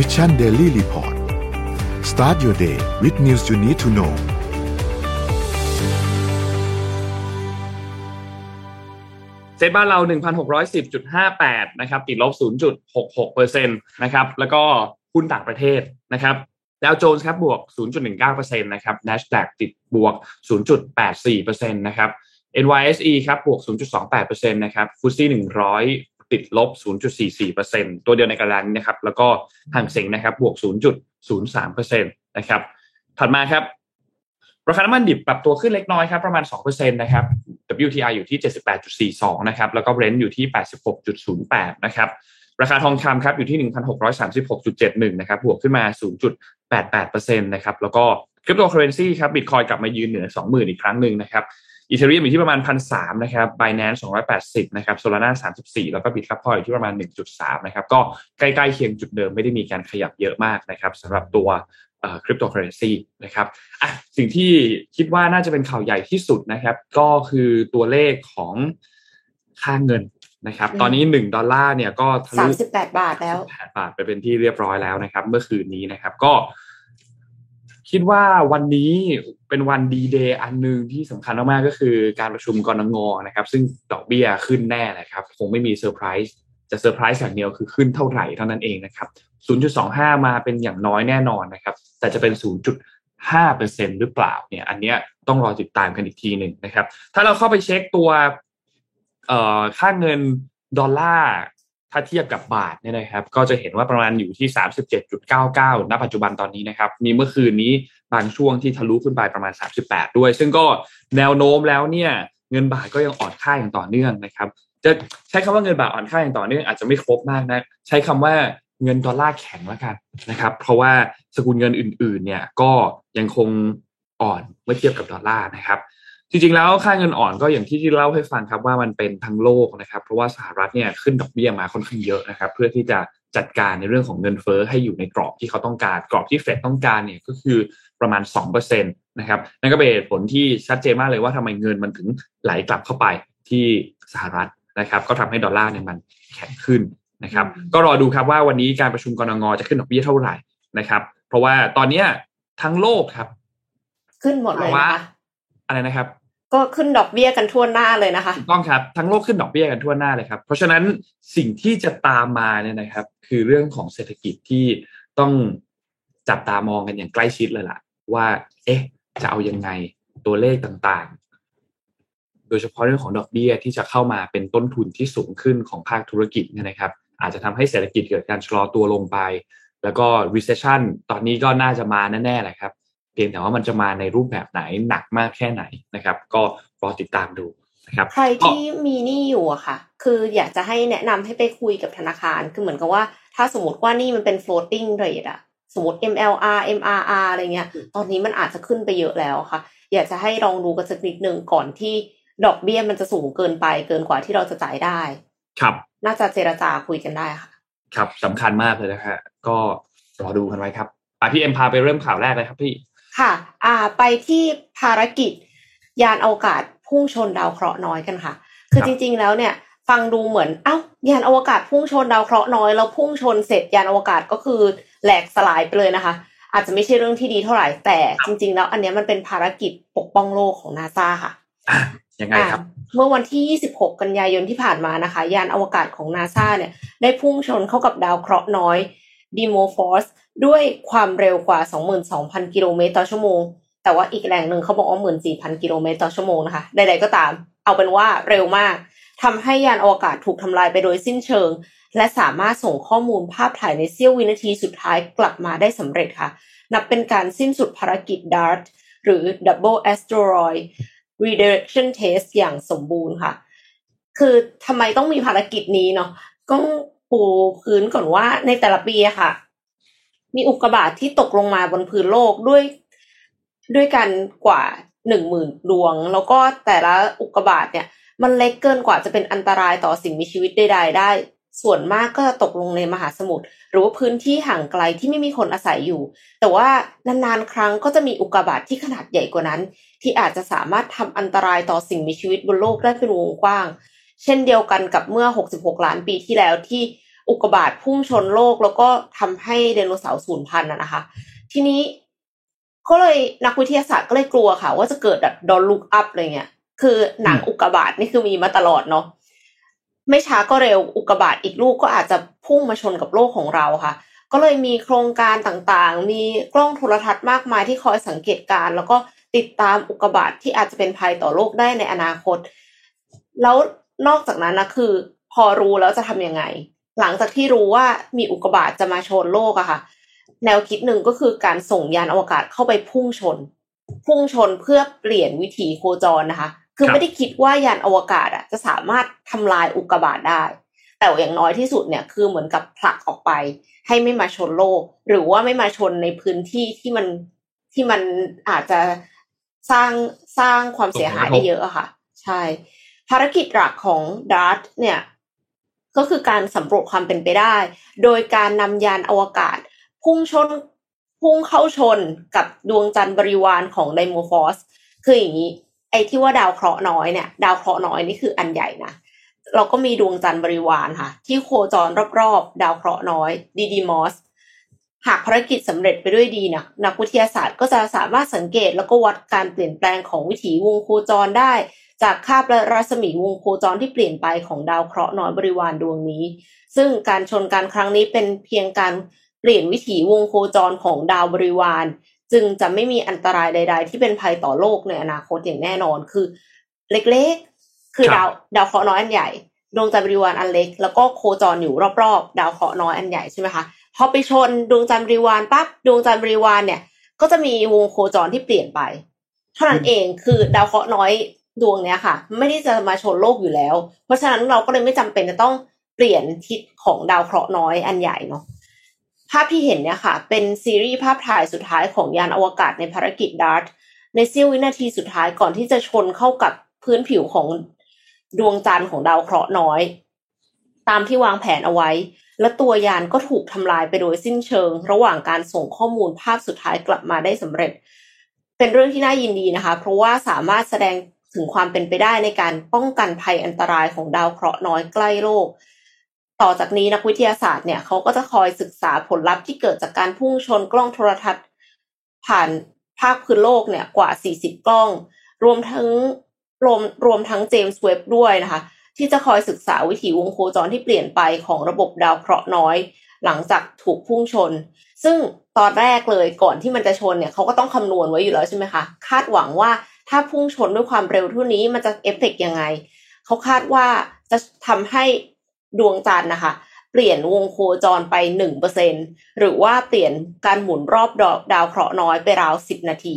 Mission Daily Report start your day with news you need to know SET บ้านเรา 1,610.58 นะครับ ติดลบ 0.66%นะครับ แล้วก็หุ้นต่างประเทศนะครับดาวโจนส์ครับบวก 0.19%นะครับ NASDAQ ติดบวก 0.84%นะครับ NYSE ครับบวก 0.28%นะครับ FTSE 100 ติดลบ 0.44%ตัวเดียวในกระดานนี้นะครับ แล้วก็ห่างเสงนะครับ บวก 0.03%นะครับ ถัดมาครับ ราคาน้ำมันดิบปรับตัวขึ้นเล็กน้อยครับ ประมาณ 2%นะครับ WTI อยู่ที่ 78.42 นะครับ แล้วก็ Brent อยู่ที่ 86.08 นะครับ ราคาทองคำครับ อยู่ที่ 1,636.71 นะครับ บวกขึ้นมา 0.88%นะครับ แล้วก็คริปโตเคอเรนซีครับบิตคอยกลับมายืนเหนือ 20,000 อีกครั้งหนึ่งนะครับ อีเทเรียมอยู่ที่ประมาณ1,300นะครับ Binance 280นะครับ Solana 34แล้วก็ Bitcoin อยู่ที่ประมาณ1.3นะครับก็ใกล้ๆเคียงจุดเดิมไม่ได้มีการขยับเยอะมากนะครับสำหรับตัวคริปโตเคอร์เรนซีนะครับอะสิ่งที่คิดว่าน่าจะเป็นข่าวใหญ่ที่สุดนะครับ ก็คือตัวเลขของค่าเงินนะครับ ตอนนี้หนึ่งดอลลาร์เนี่ยก็ทะลุสามสิบแปดบาทแล้วแปดบาทไปเป็นที่เรียบร้อยแล้วนะครับ เมื่อคืนนี้นะครับ ก็คิดว่าวันนี้ เป็นวันดีเดย์อันหนึ่งที่สำคัญมากๆก็คือการประชุมกนง.นะครับ ซึ่งดอกเบี้ยขึ้นแน่นะครับ คงไม่มีเซอร์ไพรส์จะเซอร์ไพรส์อย่างเดียวคือขึ้นเท่าไหร่เท่านั้นเองนะครับ 0.25 มาเป็นอย่างน้อยแน่นอนนะครับ แต่จะเป็น 0.5%หรือเปล่าเนี่ย อันเนี้ยต้องรอติดตามกันอีกทีหนึ่งนะครับ ถ้าเราเข้าไปเช็คตัวเอ่อค่าเงินดอลลาร์ ถ้าเทียบกับบาทเนี่ยนะครับ ก็จะเห็นว่าประมาณอยู่ที่ 37.99 ณ ปัจจุบันตอนนี้นะครับ มีเมื่อคืนนี้บางช่วงที่ทะลุขึ้นไปประมาณ 38 ด้วย ซึ่งก็แนวโน้มแล้วเนี่ยเงินบาทก็ยังอ่อนค่าอย่างต่อเนื่องนะครับ จะใช้คำว่าเงินบาทอ่อนค่าอย่างต่อเนื่องอาจจะไม่ครบมากนะใช้คำว่าเงินดอลลาร์แข็งแล้วกันนะครับ เพราะว่าสกุลเงินอื่น ๆ เนี่ยก็ยังคงอ่อนเมื่อเทียบกับดอลลาร์นะครับ จริงๆแล้วค่าเงินอ่อนก็อย่างที่ที่เล่าให้ฟังครับว่ามันเป็นทั้งโลกนะครับ เพราะว่าสหรัฐเนี่ยขึ้นดอกเบี้ยมาค่อนข้างเยอะนะครับ เพื่อที่จะจัดการในเรื่องของเงินเฟ้อให้อยู่ในกรอบที่เขาต้องการกรอบที่เฟดต้องการเนี่ยก็คือประมาณ2%นะครับนั่นก็เป็นเหตุผลที่ชัดเจนมากเลยว่าทำไมเงินมันถึงไหลกลับเข้าไปที่สหรัฐนะครับ ก็ทำให้ดอลลาร์เนี่ยมันแข็งขึ้นนะครับ ก็รอดูครับว่าวันนี้การประชุมกรงงจะขึ้นดอกเบี้ยเท่าไหร่นะครับ เพราะว่าตอนเนี้ยทั้งโลกครับ ขึ้นหมดเลยว่านะคะ อะไรนะครับ ก็ขึ้นดอกเบี้ยกันทั่วหน้าเลยนะคะถูกต้องครับทั้งโลกขึ้นดอกเบี้ยกันทั่วหน้าเลยครับ เพราะฉะนั้นสิ่งที่จะตามมาเนี่ยนะครับ คือเรื่องของเศรษฐกิจที่ต้องจับตามองกันอย่างใกล้ชิดเลยล่ะ ว่า เอ๊ะ จะเอายังไงตัวเลขต่างๆ โดยเฉพาะเรื่องของดอกเบี้ยที่จะเข้ามาเป็นต้นทุนที่สูงขึ้นของภาคธุรกิจเนี่ยนะครับ อาจจะทำให้เศรษฐกิจเกิดการชะลอตัวลงไป แล้วก็ recession ตอนนี้ก็น่าจะมาแน่ๆแหละครับเพียงแต่ว่ามันจะมาในรูปแบบไหนหนักมากแค่ไหนนะครับ ก็รอติดตามดูนะครับ ใครที่มีหนี้อยู่อะค่ะ คืออยากจะให้แนะนำให้ไปคุยกับธนาคาร คือเหมือนกับว่า ถ้าสมมติว่านี่มันเป็น floating rate อะสมมติ MLR MRR อะไรเงี้ย ตอนนี้มันอาจจะขึ้นไปเยอะแล้วค่ะ อยากจะให้ลองดูกันสักนิดหนึ่งก่อนที่ดอกเบี้ยมันจะสูงเกินไปเกินกว่าที่เราจะจ่ายได้ ครับ น่าจะเจรจาคุยกันได้ค่ะ ครับสำคัญมากเลยนะฮะก็รอดูกันไว้ครับอะพี่เอ็มพาไปเริ่มข่าวแรกเลยครับพี่ ค่ะอ่าไปที่ภารกิจ ยานอวกาศพุ่งชนดาวเคราะห์น้อยกันค่ะ คือครับจริง ๆ แล้วเนี่ย ฟังดูเหมือน เอ้ายานอวกาศพุ่งชนดาวเคราะห์น้อยแล้วพุ่งชนเสร็จยานอวกาศก็คือแหลกสลายไปเลยนะคะ อาจจะไม่ใช่เรื่องที่ดีเท่าไหร่แต่จริง ๆ แล้ว อันเนี้ยมันเป็นภารกิจปกป้องโลกของนาซาค่ะอะยังไงครับอ่าเมื่อวันที่ 26 กันยายนที่ผ่านมานะคะ ยานอวกาศของนาซาเนี่ย ได้พุ่งชนเข้ากับดาวเคราะห์น้อย ดีโมฟอสด้วยความเร็วกว่า 22,000 กิโลเมตรต่อชั่วโมง แต่ว่าอีกแหล่งหนึ่งเขาบอกว่า 14,000 กิโลเมตรต่อชั่วโมงนะคะ ใดๆก็ตาม เอาเป็นว่าเร็วมากทำให้ยานอวกาศถูกทำลายไปโดยสิ้นเชิง และสามารถส่งข้อมูลภาพถ่ายในเสี้ยววินาทีสุดท้ายกลับมาได้สำเร็จค่ะ นับเป็นการสิ้นสุดภารกิจ DART หรือ Double Asteroid Redirection Test อย่างสมบูรณ์ค่ะ คือทำไมต้องมีภารกิจนี้เนาะก็ ปูพื้นก่อนว่าในแต่ละปีอะค่ะ มีอุกกาบาตที่ตกลงมาบนพื้นโลกด้วยด้วยกันกว่าหนึ่งหมื่นดวง แล้วก็แต่ละอุกกาบาตเนี่ย มันเล็กเกินกว่าจะเป็นอันตรายต่อสิ่งมีชีวิตใดๆได้ ส่วนมากก็จะตกลงในมหาสมุทรหรือว่าพื้นที่ห่างไกลที่ไม่มีคนอาศัยอยู่ แต่ว่านานๆครั้งก็จะมีอุกกาบาตที่ขนาดใหญ่กว่านั้น ที่อาจจะสามารถทำอันตรายต่อสิ่งมีชีวิตบนโลกได้เป็นวงกว้าง เช่นเดียวกันกับเมื่อ 66 ล้านปีที่แล้วที่อุกกาบาตพุ่งชนโลกแล้วก็ทำให้ไดโนเสาร์สูญพันธุ์นะคะ ทีนี้ก็เลยนักวิทยาศาสตร์ก็เลยกลัวค่ะ ว่าจะเกิดแบบดอนลุกอัพอะไรเงี้ย คือหนังอุกกาบาตนี่คือมีมาตลอดเนาะไม่ช้าก็เร็วอุกกาบาตอีกลูกก็อาจจะพุ่งมาชนกับโลกของเราค่ะ ก็เลยมีโครงการต่างๆ มีกล้องโทรทัศน์มากมายที่คอยสังเกตการ แล้วก็ติดตามอุกกาบาตที่อาจจะเป็นภัยต่อโลกได้ในอนาคต แล้ว นอกจากนั้นนะคือ พอรู้แล้วจะทำยังไง หลังจากที่รู้ว่ามีอุกกาบาตจะมาชนโลกอะค่ะ แนวคิดหนึ่งก็คือการส่งยานอวกาศเข้าไปพุ่งชน พุ่งชนเพื่อเปลี่ยนวิถีโคจรนะคะ คือไม่ได้คิดว่ายานอวกาศอะจะสามารถทำลายอุกกาบาตได้ แต่อย่างน้อยที่สุดเนี่ยคือเหมือนกับผลักออกไป ให้ไม่มาชนโลก หรือว่าไม่มาชนในพื้นที่ที่มันที่มันอาจจะสร้างสร้างความเสียหายได้เยอะอะค่ะ ใช่ ภารกิจหลักของดาร์ตเนี่ยก็คือการสำรวจความเป็นไปได้ โดยการนำยานอวกาศ พุ่งชนพุ่งเข้าชนกับดวงจันทร์บริวารของไดโมฟอสคืออย่างนี้ ไอ้ที่ว่าดาวเคราะห์น้อยเนี่ย ดาวเคราะห์น้อยนี่คืออันใหญ่นะเราก็มีดวงจันทร์บริวารค่ะ ที่โคจรรอบๆ ดาวเคราะห์น้อยดีดีมอสหากภารกิจสำเร็จไปด้วยดีนะนักวิทยาศาสตร์ก็จะสามารถสังเกตแล้วก็วัดการเปลี่ยนแปลงของวิถีวงโคจรได้ จากคาบและรัศมีวงโคจรที่เปลี่ยนไปของดาวเคราะห์น้อยบริวารดวงนี้ ซึ่งการชนกันครั้งนี้เป็นเพียงการเปลี่ยนวิถีวงโคจรของดาวบริวาร จึงจะไม่มีอันตรายใด ๆ ที่เป็นภัยต่อโลกในอนาคตอย่างแน่นอนคือ เล็กๆ คือดาวดาวเคราะห์น้อยอันใหญ่ดวงจันทร์บริวารอันเล็ก แล้วก็โคจรอยู่รอบๆ ดาวเคราะห์น้อยอันใหญ่ใช่ไหมคะพอไปชนดวงจันทร์บริวารปั๊บดวงจันทร์บริวารเนี่ย ก็จะมีวงโคจรที่เปลี่ยนไป เท่านั้นเองคือดาวเคราะห์น้อย ดวงเนี้ยค่ะ ไม่ได้จะมาชนโลกอยู่แล้ว เพราะฉะนั้นเราก็เลยไม่จำเป็นจะต้องเปลี่ยนทิศของดาวเคราะห์น้อยอันใหญ่เนาะภาพที่เห็นเนี่ยค่ะ เป็นซีรีส์ภาพถ่ายสุดท้ายของยานอวกาศในภารกิจดาร์ตในเสี้ยววินาทีสุดท้ายก่อนที่จะชนเข้ากับพื้นผิวของดวงจันทร์ของดาวเคราะห์น้อย ตามที่วางแผนเอาไว้ และตัวยานก็ถูกทำลายไปโดยสิ้นเชิง ระหว่างการส่งข้อมูลภาพสุดท้ายกลับมาได้สำเร็จ เป็นเรื่องที่น่ายินดีนะคะ เพราะว่าสามารถแสดง ถึงความเป็นไปได้ในการป้องกันภัยอันตรายของดาวเคราะห์น้อยใกล้โลก ต่อจากนี้นักวิทยาศาสตร์เนี่ยเขาก็จะคอยศึกษาผลลัพธ์ที่เกิดจากการพุ่งชนกล้องโทรทัศน์ ผ่านภาคพื้นโลกเนี่ยกว่า 40 กล้อง รวมทั้งรวมรวมทั้ง James Webb ด้วยนะคะ ที่จะคอยศึกษาวิถีวงโคจรที่เปลี่ยนไปของระบบดาวเคราะห์น้อย หลังจากถูกพุ่งชน ซึ่งตอนแรกเลยก่อนที่มันจะชนเนี่ยเขาก็ต้องคำนวณไว้อยู่แล้วใช่ไหมคะ คาดหวังว่า ถ้าพุ่งชนด้วยความเร็วเท่านี้มันจะเอฟเฟกต์ยังไง เขาคาดว่าจะทำให้ดวงจันทร์นะคะเปลี่ยนวงโคจรไปหนึ่งเปอร์เซ็นหรือว่าเปลี่ยนการหมุนรอบดาวเคราะห์น้อยไปราวสิบนาที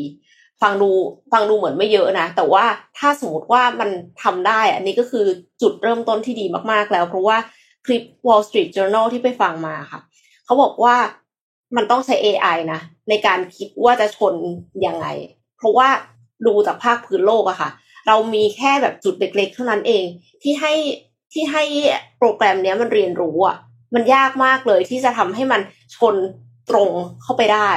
ฟังดูฟังดูเหมือนไม่เยอะนะ แต่ว่าถ้าสมมติว่ามันทำได้อันนี้ก็คือจุดเริ่มต้นที่ดีมากๆแล้ว เพราะว่าคลิป Wall Street Journal ที่ไปฟังมาค่ะ เขาบอกว่ามันต้องใช้ AI นะ ในการคิดว่าจะชนยังไง เพราะว่า ดูจากภาคพื้นโลกอะค่ะ เรามีแค่แบบจุดเล็กๆเท่านั้นเอง ที่ให้ที่ให้โปรแกรมเนี้ยมันเรียนรู้อะมันยากมากเลยที่จะทำให้มันชนตรงเข้าไปได้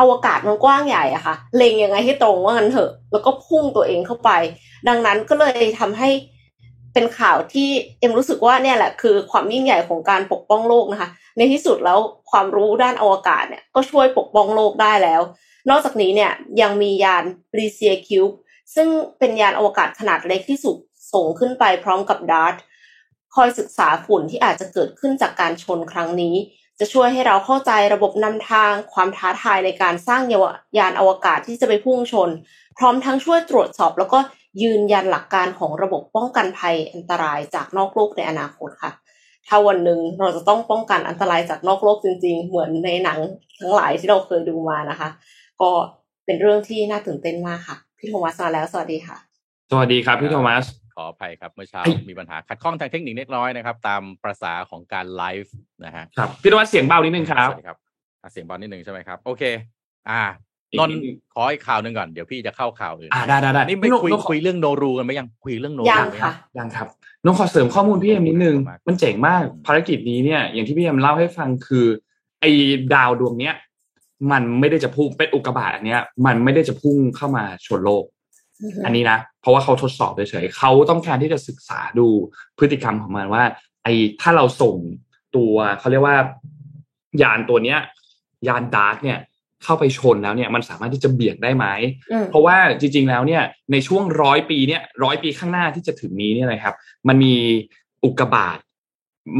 อวกาศมันกว้างใหญ่อะค่ะ เล็งยังไงให้ตรงว่างั้นเถอะ แล้วก็พุ่งตัวเองเข้าไป ดังนั้นก็เลยทำให้เป็นข่าวที่เอ็มรู้สึกว่าเนี่ยแหละคือความยิ่งใหญ่ของการปกป้องโลกนะคะ ในที่สุดแล้วความรู้ด้านอวกาศเนี่ยก็ช่วยปกป้องโลกได้แล้ว นอกจากนี้เนี่ยยังมียานLICIACube ซึ่งเป็นยานอวกาศขนาดเล็กที่สุดส่งขึ้นไปพร้อมกับ DART คอยศึกษาฝุ่นที่อาจจะเกิดขึ้นจากการชนครั้งนี้ จะช่วยให้เราเข้าใจระบบนำทาง ความท้าทายในการสร้างยานอวกาศที่จะไปพุ่งชน พร้อมทั้งช่วยตรวจสอบแล้วก็ยืนยันหลักการของระบบป้องกันภัยอันตรายจากนอกโลกในอนาคตค่ะ ถ้าวันหนึ่งเราจะต้องป้องกันอันตรายจากนอกโลกจริง ๆ เหมือนในหนังทั้งหลายที่เราเคยดูมานะคะ ก็เป็นเรื่องที่น่าตื่นเต้นมากค่ะ พี่โทมัสมาแล้ว สวัสดีค่ะ สวัสดีครับพี่โทมัสขออภัยครับเมื่อเช้าเฮ้ยมีปัญหาขัดข้องทางเทคนิคเล็กน้อยนะครับ ตามประสาของการไลฟ์นะฮะครับพี่โทมัสเสียงเบานิดนึงครับสวัสดีครับอะเสียงเบานิดนึงใช่ไหมครับโอเค อ่าอีกนนนิท์ดนึงขออีกข่าวหนึ่งก่อนเดี๋ยวพี่จะเข้าข่าวอื่นอ่าได้ได้ได้นี่ไม่นกคุยนกขอคุยเรื่องโนรูกันไหมยังคุยเรื่องโนรูยังไหมค่ะยังครับน้องขอเสริมข้อมูลพี่เอ็มนิดนึงมากมันเจ๋งมากภารกิจนี้เนี่ย อย่างที่พี่เอ็มเล่าให้ฟังคือไอ้ดาวดวงเนี้ย มันไม่ได้จะพุ่งเป็นอุกกาบาตอันเนี้ย มันไม่ได้จะพุ่งเข้ามาชนโลก อันนี้นะเพราะว่าเขาทดสอบเฉยๆเขาต้องการที่จะศึกษาดูพฤติกรรมของมันว่า ไอ้ถ้าเราส่งตัวเขาเรียกว่ายานตัวเนี้ย ยาน DART เนี่ยเข้าไปชนแล้วเนี่ยมันสามารถที่จะเบี่ยงได้ไหมอืมเพราะว่าจริง ๆ แล้วเนี่ยในช่วงร้อยปีเนี่ยร้อยปีข้างหน้าที่จะถึงนี้เนี่ยนะครับ มันมีอุกกาบาต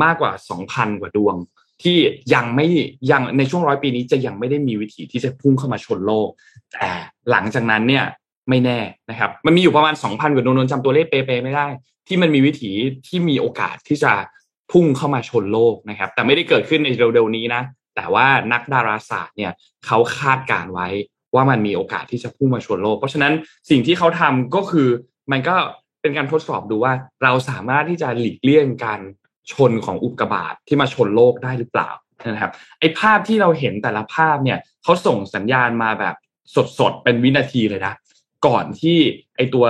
มากกว่าสองพันกว่าดวง ที่ยังไม่ยังในช่วงร้อยปีนี้จะยังไม่ได้มีวิถีที่จะพุ่งเข้ามาชนโลก แต่หลังจากนั้นเนี่ยไม่แน่นะครับ มันมีอยู่ประมาณสองพันกว่าดนนจำตัวเลขเป๊ะๆไม่ได้ ที่มันมีวิถีที่มีโอกาสที่จะพุ่งเข้ามาชนโลกนะครับ แต่ไม่ได้เกิดขึ้นในเร็วๆนี้นะ แต่ว่านักดาราศาสตร์เนี่ยเขาคาดการไว้ว่ามันมีโอกาสที่จะพุ่งมาชนโลก เพราะฉะนั้นสิ่งที่เขาทำก็คือมันก็เป็นการทดสอบดูว่าเราสามารถที่จะหลีกเลี่ยงการ ชนของอุกกาบาตที่มาชนโลกได้หรือเปล่านะครับไอ้ภาพที่เราเห็นแต่ละภาพเนี่ยเขาส่งสัญญาณมาแบบสดๆเป็นวินาทีเลยนะก่อนที่ไอตัว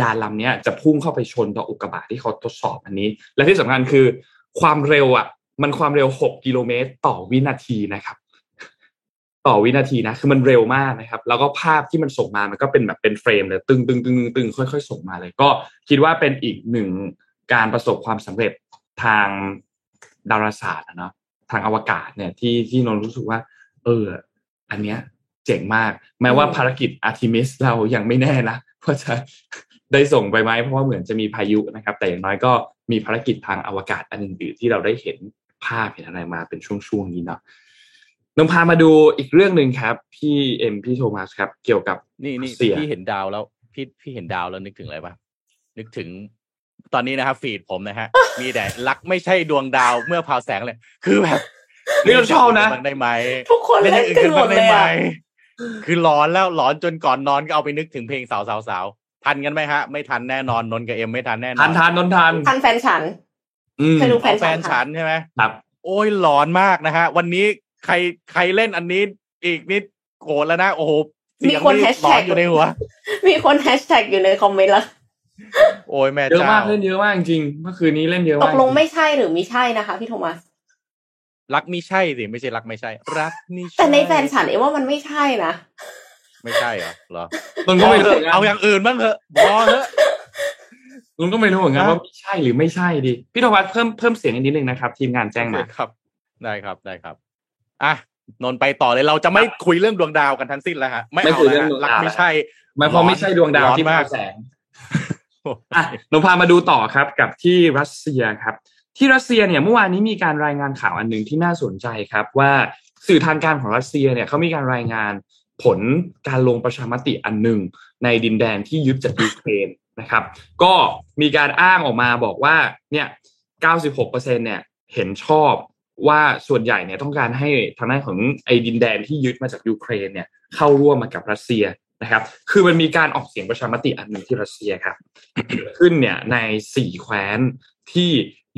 ยานลำเนี้ยจะพุ่งเข้าไปชนต่ออุกกาบาตที่เขาทดสอบอันนี้ และที่สำคัญคือความเร็วอะมันความเร็ว 6 กิโลเมตรต่อวินาทีนะครับ ต่อวินาทีนะ คือมันเร็วมากนะครับ แล้วก็ภาพที่มันส่งมามันก็เป็นแบบเป็นเฟรมเลยตึงตึงตึงตึงตึงค่อยๆ ส่งมาเลย ก็คิดว่าเป็นอีกหนึ่งการประสบความสำเร็จ ทางดาราศาสตร์อะเนาะทางอวกาศเนี่ยที่ที่นนท์รู้สึกว่า เออ อันเนี้ยเจ๋งมาก แม้ว่าภารกิจอาร์ทิมิสเรายังไม่แน่นะว่าจะได้ส่งไปไหมเพราะว่าเหมือนจะมีพายุนะครับ แต่อย่างน้อยก็มีภารกิจทางอวกาศอันอื่นๆที่เราได้เห็นภาพเห็นอะไรมาเป็นช่วงๆนี้เนาะนงพามาดูอีกเรื่องหนึ่งครับ พี่เอ็มพี่โทมัสครับ เกี่ยวกับนี่นี่รัสเซียพี่เห็นดาวแล้ว พี่พี่เห็นดาวแล้วนึกถึงอะไรปะนึกถึง ตอนนี้นะครับฟีดผมนะฮะ มีแต่รักไม่ใช่ดวงดาวเมื่อพาวแสงเลย คือแบบนี่เราชอบนะบ้างได้ไหมทุกคนเล่นอเล่นย่างอื่นกันกันหมบ้าดงเลได้ยไหมอะคือร้อนแล้วร้อนจนก่อนนอนก็เอาไปนึกถึงเพลงสาวสาวสาวทันกันไหมฮะ ไม่ทันแน่นอนนนท์กับเอ็มไม่ทันแน่นอนทานทานนนทานทันแฟนฉันอืมเคยดูแฟนแฟนฉันใช่ไหมครับ โอ้ยหลอนมากนะฮะ วันนี้ใครใครเล่นอันนี้อีกนิดโกรธแล้วนะ โอ้โหเสียงมีคนนี่แฮชหลแท็อกนอยู่ในหัว มีคนแฮชแท็กอยู่ในคอมเมนต์แล้ว โอ้ยแม่เยอะเจ้ามากเล่นเยอะมากจริงๆเมื่อคืนนี้เล่นเยอะตมากกลงไม่ใช่หรือไม่ใช่นะคะพี่โทมัสรักไม่ใช่สิไม่ใช่รักไม่ใช่ รักไม่ใช่แต่ในแฟนฉันเอว่ามันไม่ใช่นะไม่ใช่เหรอเหรอนนก็ไม่รู้เหมือนกันเอาอย่างอื่นบ้างเถอะพอเถอะนนก็ไม่รู้เหมือนกันนะว่าใช่หรือไม่ใช่ดีพี่โทมัสเพิ่มเพิ่มเสียงอีกนิดนึงนะครับ ทีมงานแจ้งมาครับ ได้ครับได้ครับอะนนท์ไปต่อเลยเราจะไม่คุยเรื่องดวงดาวกันทั้งสิ้นแล้วฮะไม่ไม่เอาคุยแล้เรื่วองฮะดวงรักดาวไม่ใช่หมายความไม่ใช่ดวงดาวร้อนที่มากมาแสง อะนพามาดูต่อครับกับที่รัสเซียครับ ที่รัสเซียเนี่ยเมื่อวานนี้มีการรายงานข่าวอันหนึ่งที่น่าสนใจครับ ว่าสื่อทางการของรัสเซียเนี่ยเขามีการรายงานผลการลงประชามติอันหนึ่งในดินแดนที่ยึดจากยูเครนนะครับ ก็มีการอ้างออกมาบอกว่าเนี่ย 96%เนี่ยเห็นชอบว่าส่วนใหญ่เนี่ยต้องการให้ทางด้านของไอ้ดินแดนที่ยึดมาจากยูเครนเนี่ยเข้าร่วมมากับรัสเซีย นะครับ คือมันมีการออกเสียงประชามติอันหนึ่งที่รัสเซียจัดขึ้นเนี่ยในสี่แคว้นที่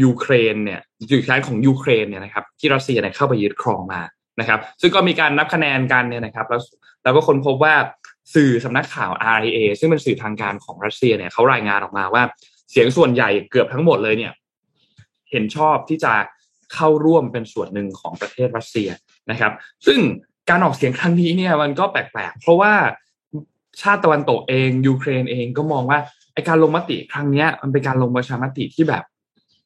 ยูเครนเนี่ยอยู่แคว้นของยูเครนเนี่ยนะครับที่รัสเซียเนี่ยเข้าไปยึดครองมานะครับ ซึ่งก็มีการนับคะแนนกันเนี่ยนะครับ แล้วแล้วก็คนพบว่าสื่อสำนักข่าว RIA ซึ่งเป็นสื่อทางการของรัสเซียเนี่ยเขารายงานออกมาว่า เสียงส่วนใหญ่เกือบทั้งหมดเลยเนี่ย เห็นชอบที่จะเข้าร่วมเป็นส่วนหนึ่งของประเทศรัสเซียนะครับ ซึ่งการออกเสียงครั้งนี้เนี่ยมันก็แปลกๆ เพราะว่า ชาติตะวันตกเอง ยูเครนเองก็มองว่าไอการลงมติครั้งเนี้ย มันเป็นการลงประชามติที่แบบ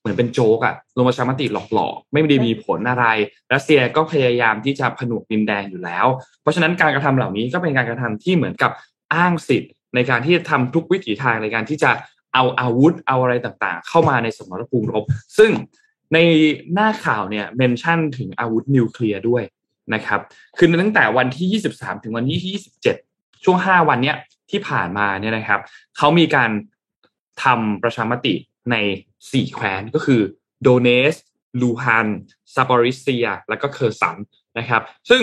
เหมือนเป็นโจกอะลงประชามติหลอกๆ ไม่ได้มีผลอะไร รัสเซียก็พยายามที่จะผนวกดินแดนอยู่แล้ว เพราะฉะนั้นการกระทำเหล่านี้ก็เป็นการกระทำที่เหมือนกับอ้างสิทธิ์ ในการที่จะทำทุกวิถีทางในการที่จะเอาอาวุธเอาอะไรต่างๆ เข้ามาในสมรภูมิรบ ซึ่งในหน้าข่าวเนี่ยเมนชั่นถึงอาวุธนิวเคลียร์ด้วยนะครับ คือตั้งแต่วันที่ 23 ถึงวันที่ 27 ช่วง 5 วันเนี้ยที่ผ่านมาเนี่ยนะครับเขามีการทำประชามติใน 4 แคว้นก็คือโดเนสลูฮันซาปอริเซีย และก็เคอร์สันนะครับ ซึ่ง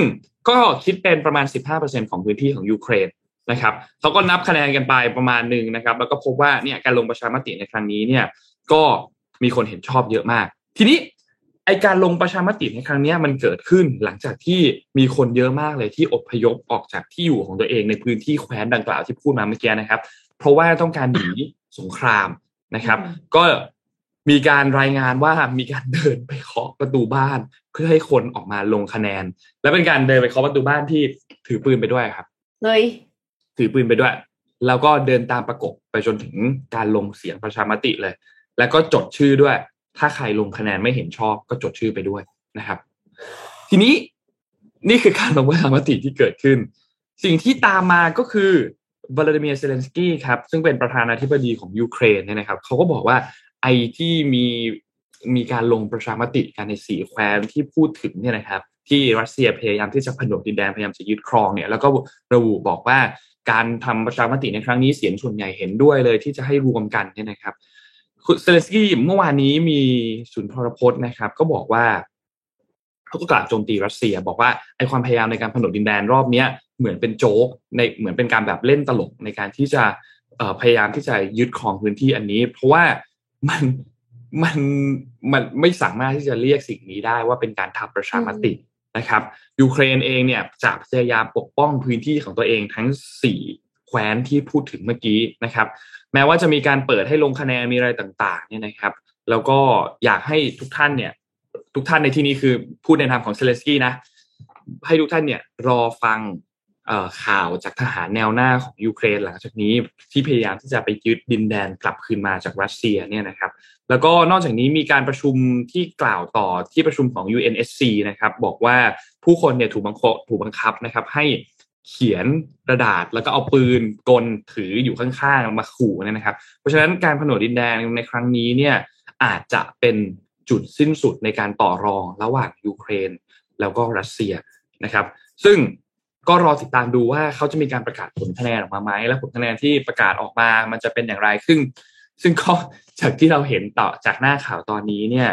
ก็คิดเป็นประมาณ 15%ของพื้นที่ของยูเครนนะครับเขาก็นับคะแนนกันไปประมาณหนึ่งนะครับ แล้วก็พบว่าเนี่ยการลงประชามติในครั้งนี้เนี่ยก็มีคนเห็นชอบเยอะมาก ทีนี้ ไอการลงประชามติในครั้งนี้มันเกิดขึ้นหลังจากที่มีคนเยอะมากเลยที่อพยพออกจากที่อยู่ของตัวเองในพื้นที่แคว้นดังกล่าวที่พูดมาเมื่อกี้นะครับ เพราะว่าต้องการหนีสงครามนะครับอืมก็มีการรายงานว่ามีการเดินไปเคาะประตูบ้าน เพื่อให้คนออกมาลงคะแนน และเป็นการเดินไปเคาะประตูบ้านที่ถือปืนไปด้วยครับเลยถือปืนไปด้วย แล้วก็เดินตามประกบไปจนถึงการลงเสียงประชามติเลย แล้วก็จดชื่อด้วย ถ้าใครลงคะแนนไม่เห็นชอบก็จดชื่อไปด้วยนะครับ ทีนี้นี่คือการลงประชามติที่เกิดขึ้น สิ่งที่ตามมาก็คือวลาดิเมียร์เซเลนสกี้ครับซึ่งเป็นประธานาธิบดีของยูเครนเนี่ยนะครับเขาก็บอกว่าไอ้ที่มีมีการลงประชามติกันในสี่แคว้นที่พูดถึงเนี่ยนะครับ ที่รัสเซียพยายามที่จะผนวกดินแดนพยายามจะยึดครองเนี่ยแล้วก็ระบุบอกว่าการทำประชามติในครั้งนี้เสียงส่วนใหญ่เห็นด้วยเลยที่จะให้รวมกันเนี่ยนะครับ คุณเซเลนสกี้เมื่อวานนี้มีสุนทรพจน์นะครับ ก็บอกว่าเขาก็กล่าวโจมตีรัสเซีย บอกว่าไอความพยายามในการผนวกดินแดนรอบเนี้ยเหมือนเป็นโจ๊กในเหมือนเป็นการแบบเล่นตลกในการที่จะพยายามที่จะยึดครองพื้นที่อันนี้ เพราะว่ามันมันมันไม่สามารถที่จะเรียกสิ่งนี้ได้ว่าเป็นการทำประชามตินะครับยูเครนเองเนี่ยจะพยายามปกป้องพื้นที่ของตัวเองทั้งสี่แคว้นที่พูดถึงเมื่อกี้นะครับ แม้ว่าจะมีการเปิดให้ลงคะแนนมีอะไรต่างๆเนี่ยนะครับ แล้วก็อยากให้ทุกท่านเนี่ย ทุกท่านในที่นี้คือพูดในนามของเซเลสกี้นะ ให้ทุกท่านเนี่ยรอฟังข่าวจากทหารแนวหน้าของยูเครนหลังจากนี้ที่พยายามที่จะไปยึดดินแดนกลับคืนมาจากรัสเซียเนี่ยนะครับ แล้วก็นอกจากนี้มีการประชุมที่กล่าวต่อที่ประชุมของ UNSC นะครับ บอกว่าผู้คนเนี่ยถูกบังคับถูกบังคับนะครับ ให้ เขียนกระดาษแล้วก็เอาปืนกลถืออยู่ข้างๆมาขู่เนี่ยนะครับ เพราะฉะนั้นการผนวกดินแดนในครั้งนี้เนี่ยอาจจะเป็นจุดสิ้นสุดในการต่อรองระหว่างยูเครน แล้วก็รัสเซียนะครับ ซึ่งก็รอติดตามดูว่าเขาจะมีการประกาศผลคะแนนออกมาไหมและผลคะแนนที่ประกาศออกมามันจะเป็นอย่างไรซึ่ง ซึ่งก็จากที่เราเห็นต่อจากหน้าข่าวตอนนี้เนี่ย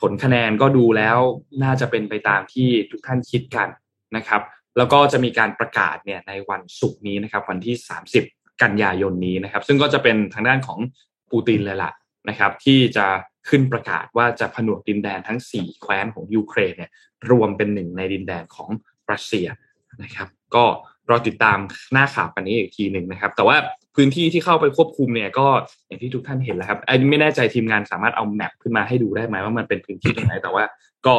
ผลคะแนนก็ดูแล้วน่าจะเป็นไปตามที่ทุกท่านคิดกันนะครับ แล้วก็จะมีการประกาศเนี่ยในวันศุกร์นี้นะครับ วันที่ 30 กันยายนนี้นะครับ ซึ่งก็จะเป็นทางด้านของปูตินเลยล่ะนะครับ ที่จะขึ้นประกาศว่าจะผนวกดินแดนทั้ง 4 แคว้นของยูเครนเนี่ยรวมเป็นหนึ่งในดินแดนของรัสเซียนะครับ ก็รอติดตามหน้าข่าวกันนี้อีกทีหนึ่งนะครับ แต่ว่าพื้นที่ที่เข้าไปควบคุมเนี่ยก็อย่างที่ทุกท่านเห็นแล้วครับไอ้ไม่แน่ใจทีมงานสามารถเอาแมปขึ้นมาให้ดูได้ไหมว่ามันเป็นพื้นที่ตรงไหนแต่ว่าก็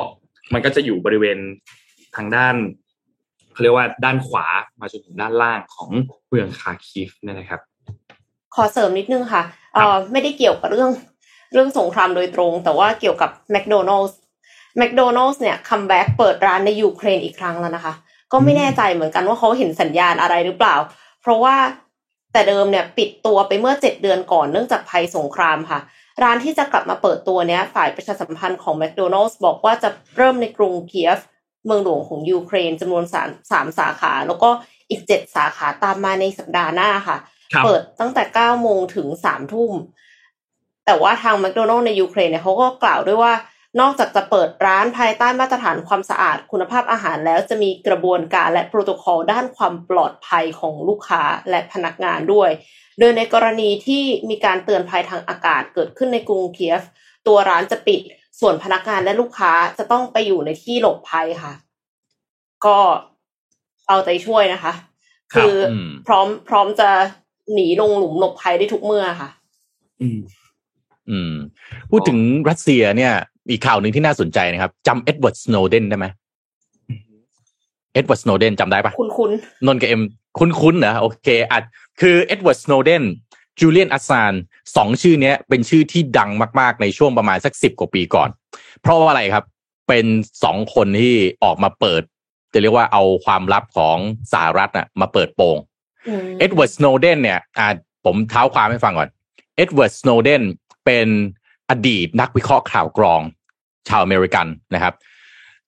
มันก็จะอยู่บริเวณทางด้าน เขาเรียกว่าด้านขวามาจนถึงด้านล่างของเมืองคาร์คีฟนี่นะครับ ขอเสริมนิดนึงค่ะเออไม่ได้เกี่ยวกับเรื่องเรื่องสงครามโดยตรง แต่ว่าเกี่ยวกับ McDonald's McDonald's เนี่ย comeback เปิดร้านในยูเครนอีกครั้งแล้วนะคะ ก็ไม่แน่ใจเหมือนกันว่าเขาเห็นสัญญาณอะไรหรือเปล่า เพราะว่าแต่เดิมเนี่ยปิดตัวไปเมื่อเจ็ดเดือนก่อนเนื่องจากภัยสงครามค่ะ ร้านที่จะกลับมาเปิดตัวเนี้ยฝ่ายประชาสัมพันธ์ของแมคโดนัลส์บอกว่าจะเริ่มในกรุงเคียฟ เมืองหลวงของยูเครนจำนวนสามสามสาขา แล้วก็อีกเจ็ดสาขาตามมาในสัปดาห์หน้าค่ะ เปิดตั้งแต่เก้าโมงถึงสามทุ่ม แต่ว่าทางแมคโดนัลล์ในยูเครนเนี่ยเขาก็กล่าวด้วยว่านอกจากจะเปิดร้านภายใต้มาตรฐานความสะอาดคุณภาพอาหารแล้วจะมีกระบวนการและโปรโตคอลด้านความปลอดภัยของลูกค้าและพนักงานด้วย โดยในกรณีที่มีการเตือนภัยทางอากาศเกิดขึ้นในกรุงเคียฟ ตัวร้านจะปิด ส่วนพนักงานและลูกค้าจะต้องไปอยู่ในที่หลบภัยค่ะ ก็เอาใจช่วยนะคะ คือพร้อมพร้อมจะหนีลงหลุมหลบภัยได้ทุกเมื่อค่ะ อืม อืม พูดถึงรัสเซียเนี่ย อีกข่าวหนึ่งที่น่าสนใจนะครับจำเอ็ดเวิร์ดสโนเดนได้ไหมเอ็ดเวิร์ดสโนเดนจำได้ปะคุณคุณนนกับเอ็ม คุณคุณเหรอโอเคอะคือเอ็ดเวิร์ดสโนเดนจูเลียนอัสซาน สองชื่อนี้เป็นชื่อที่ดังมาก ๆ ในช่วงประมาณสักสิบกว่าปีก่อน เพราะว่าอะไรครับ เป็นสองคนที่ออกมาเปิด จะเรียกว่าเอาความลับของสหรัฐน่ะมาเปิดโปงเอ็ดเวิร์ดสโนเดนเนี่ยอ่าผมเท้าความให้ฟังก่อนเอ็ดเวิร์ดสโนเดนเป็นอดีตนักวิเคราะห์ข่าวกรอง ชาวอเมริกันนะครับ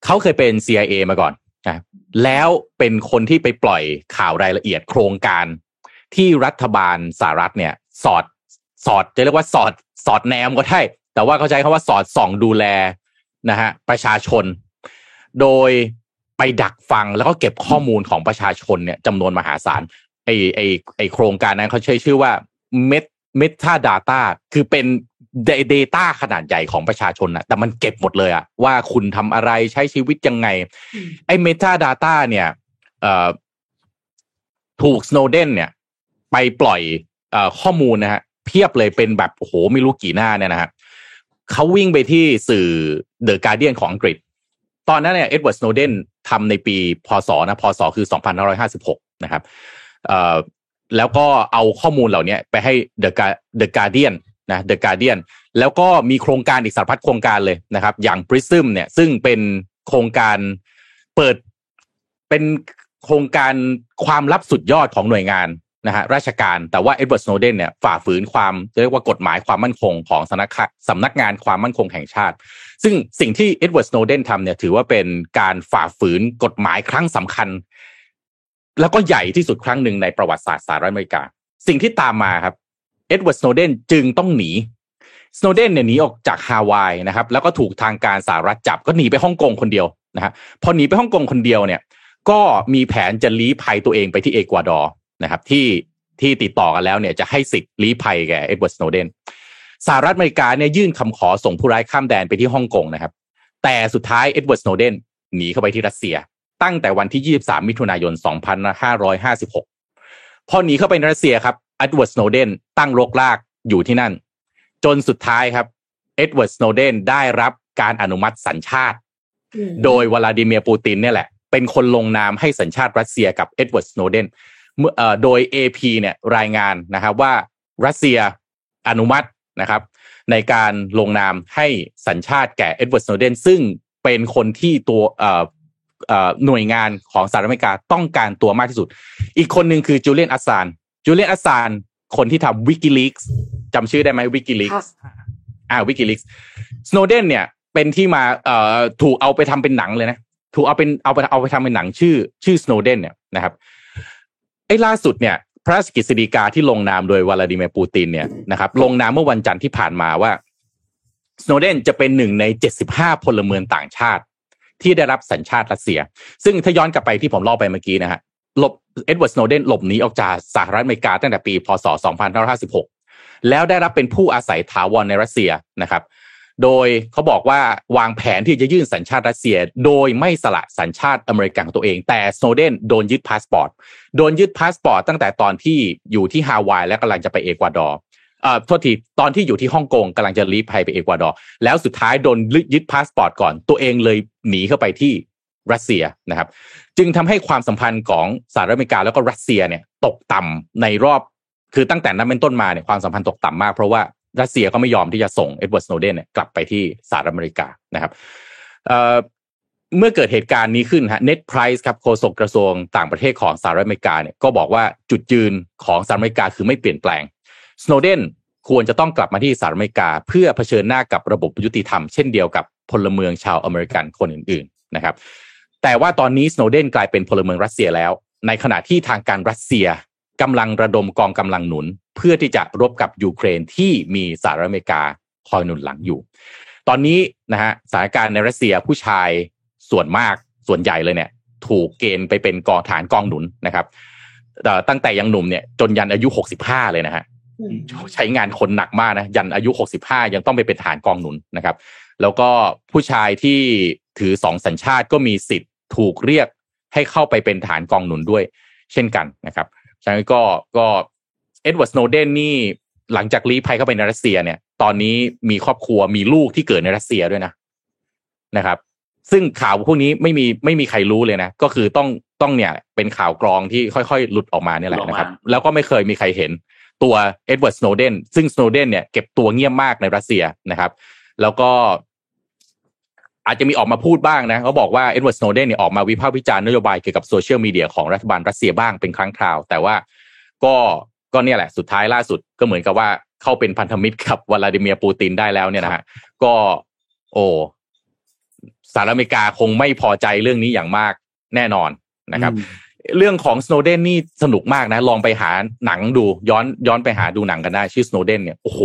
เขาเคยเป็น CIA มาก่อนนะแล้วเป็นคนที่ไปปล่อยข่าวรายละเอียดโครงการ ที่รัฐบาลสหรัฐเนี่ย สอด สอดจะเรียกว่าสอดสอดแนมก็ได้แต่ว่าเขาใช้คาว่าสอดส่องดูแลนะฮะประชาชน โดยไปดักฟังแล้วก็เก็บข้อมูลของประชาชนเนี่ยจำนวนมหาศาลไอไอไอโครงการนั้นเขาใช้ชื่อว่าเมตmetadata คือเป็น data ขนาดใหญ่ของประชาชนอะแต่มันเก็บหมดเลยอะว่าคุณทำอะไรใช้ชีวิตยังไง ไอ้ metadata เนี่ยถูกสโนเดนเนี่ย ไปปล่อยข้อมูลนะฮะ เพียบเลยเป็นแบบโอ้โหไม่รู้กี่หน้าเนี่ยนะฮะเขาวิ่งไปที่สื่อ The Guardian ของอังกฤษ ตอนนั้นเนี่ยเอ็ดเวิร์ดสโนเดนทำในปีพศนะพศคือ 2556 นะครับแล้วก็เอาข้อมูลเหล่านี้ไปให้ The Guar The Guardian นะ The Guardian แล้วก็มีโครงการอีกสารพัดโครงการเลยนะครับ อย่าง Prism เนี่ยซึ่งเป็นโครงการเปิดเป็นโครงการความลับสุดยอดของหน่วยงาน นะฮะราชการแต่ว่าเอ็ดเวิร์ดสโนเดนเนี่ยฝ่าฝืนความเรียกว่ากฎหมายความมั่นคงของสำนักสำนักงานความมั่นคงแห่งชาติ ซึ่งสิ่งที่เอ็ดเวิร์ดสโนเดนทำเนี่ยถือว่าเป็นการฝ่าฝืนกฎหมายครั้งสำคัญ แล้วก็ใหญ่ที่สุดครั้งหนึ่งในประวัติศาสตร์สหรัฐอเมริกา สิ่งที่ตามมาครับเอ็ดเวิร์ดสโนเดนจึงต้องหนีสโนเดนเนี่ยหนีออกจากฮาวายนะครับ แล้วก็ถูกทางการสหรัฐจับก็หนีไปฮ่องกงคนเดียวนะฮะพอหนีไปฮ่องกงคนเดียวเนี่ย ก็มีแผนจะลี้ภัยตัวเองไปที่เอกวาดอร์ นะครับที่ที่ติดต่อกันแล้วเนี่ยจะให้สิทธิ์ลี้ภัยแก่เอ็ดเวิร์ดสโนเดนสหรัฐอเมริกาเนี่ยยื่นคำขอส่งผู้ร้ายข้ามแดนไปที่ฮ่องกงนะครับ แต่สุดท้ายเอ็ดเวิร์ดสโนเดนหนีเข้าไปที่รัสเซีย ตั้งแต่วันที่ 23 มิถุนายน 2556 พอหนีเข้าไปในรัสเซียครับเอ็ดเวิร์ดสโนเดนตั้งรกรากอยู่ที่นั่น จนสุดท้ายครับเอ็ดเวิร์ดสโนเดนได้รับการอนุมัติสัญชาติ โดยวลาดิเมียร์ปูตินเนี่ยแหละเป็นคนลงนามให้สัญชาติรัสเซียกับเอ็ดเวิร์ดสโนเดนเมื่อ โดย AP เนี่ยรายงานนะครับว่ารัสเซียอนุมัตินะครับในการลงนามให้สัญชาติแก่เอ็ดเวิร์ดสโนเดนซึ่งเป็นคนที่ตัวหน่วยงานของสหรัฐอเมริกาต้องการตัวมากที่สุด อีกคนหนึ่งคือจูเลียนอัสซานจูเลียนอัสซานคนที่ทำ WikiLeaks จำชื่อได้ไหม WikiLeaks อ่า WikiLeaks สโนเดนเนี่ยเป็นที่มาเอ่อถูกเอาไปทำเป็นหนังเลยนะ ถูกเอาเป็นเอาไปเอาไปทำเป็นหนังชื่อชื่อสโนเดนเนี่ยนะครับ ไอ้ล่าสุดเนี่ยพระราชกฤษฎีกาที่ลงนามโดยวลาดิเมียร์ปูตินเนี่ยนะครับลงนามเมื่อวันจันทร์ที่ผ่านมาว่าสโนเดนจะเป็นหนึ่งในเจ็ดสิบห้าพลเมืองต่างชาติ ที่ได้รับสัญชาติรัสเซีย ซึ่งถ้าย้อนกลับไปที่ผมเล่าไปเมื่อกี้นะฮะหลบเอ็ดเวิร์ดสโนเดนหลบหนีออกจากสหรัฐอเมริกาตั้งแต่ปี พศ 2556 แล้วได้รับเป็นผู้อาศัยถาวรในรัสเซียนะครับ โดยเขาบอกว่าวางแผนที่จะยื่นสัญชาติรัสเซีย โดยไม่สละสัญชาติอเมริกันของตัวเอง แต่สโนเดนโดนยึดพาสปอร์ตโดนยึดพาสปอร์ตตั้งแต่ตอนที่อยู่ที่ฮาวายและกำลังจะไปเอกวาดอร์เอ่อโทษทีตอนที่อยู่ที่ฮ่องกงกำลังจะลี้ภัยไปเอกวาดอร์แล้วสุดท้ายโดนยึดพาสปอร์ตก่อน ตัวเองเลยหนีเข้าไปที่รัสเซียนะครับ จึงทำให้ความสัมพันธ์ของสหรัฐอเมริกาแล้วก็รัสเซียเนี่ยตกต่ำในรอบคือตั้งแต่นั้นเป็นต้นมาเนี่ยความสัมพันธ์ตกต่ำมากเพราะว่า รัสเซียก็ไม่ยอมที่จะส่งเอ็ดเวิร์ดสโนเดนกลับไปที่สหรัฐอเมริกานะครับเมื่อเกิดเหตุการณ์นี้ขึ้นฮะ Ned Price ครับโฆษกกระทรวงต่างประเทศของสหรัฐอเมริกาเนี่ยก็บอกว่าจุดยืนของสหรัฐอเมริกาคือไม่เปลี่ยนแปลงสโนเดนควรจะต้องกลับมาที่สหรัฐอเมริกา เพื่อเผชิญหน้ากับระบบยุติธรรมเช่นเดียวกับพลเมืองชาวอเมริกันคนอื่นๆนะครับแต่ว่าตอนนี้สโนเดนกลายเป็นพลเมืองรัสเซียแล้ว ในขณะที่ทางการรัสเซีย กำลังระดมกองกำลังหนุน เพื่อที่จะรบกับยูเครนที่มีสหรัฐอเมริกาคอยหนุนหลังอยู่ ตอนนี้นะฮะสถานการณ์ในรัสเซียผู้ชายส่วนมากส่วนใหญ่เลยเนี่ย ถูกเกณฑ์ไปเป็นกองฐานกองหนุนนะครับตั้งแต่ยังหนุ่มเนี่ยจนยันอายุหกสิบห้าเลยนะฮะใช้งานคนหนักมากนะยันอายุหกสิบห้ายังต้องไปเป็นฐานกองหนุนนะครับ แล้วก็ผู้ชายที่ถือสองสัญชาติก็มีสิทธิ์ถูกเรียกให้เข้าไปเป็นฐานกองหนุนด้วย เช่นกันนะครับ ฉะนั้นก็ก็เอ็ดเวิร์ดสโนเดนนี่หลังจากลี้ภัยเข้าไปในรัสเซียเนี่ย ตอนนี้มีครอบครัวมีลูกที่เกิดในรัสเซียด้วยนะนะครับ ซึ่งข่าวพวกนี้ไม่มีไม่มีใครรู้เลยนะ ก็คือต้องต้องเนี่ย เป็นข่าวกรองที่ค่อยๆ หลุดออกมาเนี่ยแหละนะครับ แล้วก็ไม่เคยมีใครเห็นตัวเอ็ดเวิร์ดสโนเดนซึ่งสโนเดนเนี่ยเก็บตัวเงียบมากในรัสเซียนะครับ แล้วก็ อาจจะมีออกมาพูดบ้างนะเขาบอกว่าเอ็ดเวิร์ดสโนเดนเนี่ยออกมาวิพากษ์วิจารณ์นโยบายเกี่ยวกับโซเชียลมีเดียของรัฐบาลรัสเซียบ้างเป็นครั้งคราว แต่ว่าก็ก็เนี่ยแหละสุดท้ายล่าสุดก็เหมือนกับว่าเข้าเป็นพันธมิตรกับวลาดิเมียร์ปูตินได้แล้วเนี่ยนะฮะก็ โอ้สหรัฐอเมริกาคงไม่พอใจเรื่องนี้อย่างมากแน่นอนนะครับ เรื่องของสโนเดนนี่สนุกมากนะ ลองไปหาหนังดูย้อนย้อนไปหาดูหนังกันได้ ชื่อสโนเดนเนี่ยโอ้โห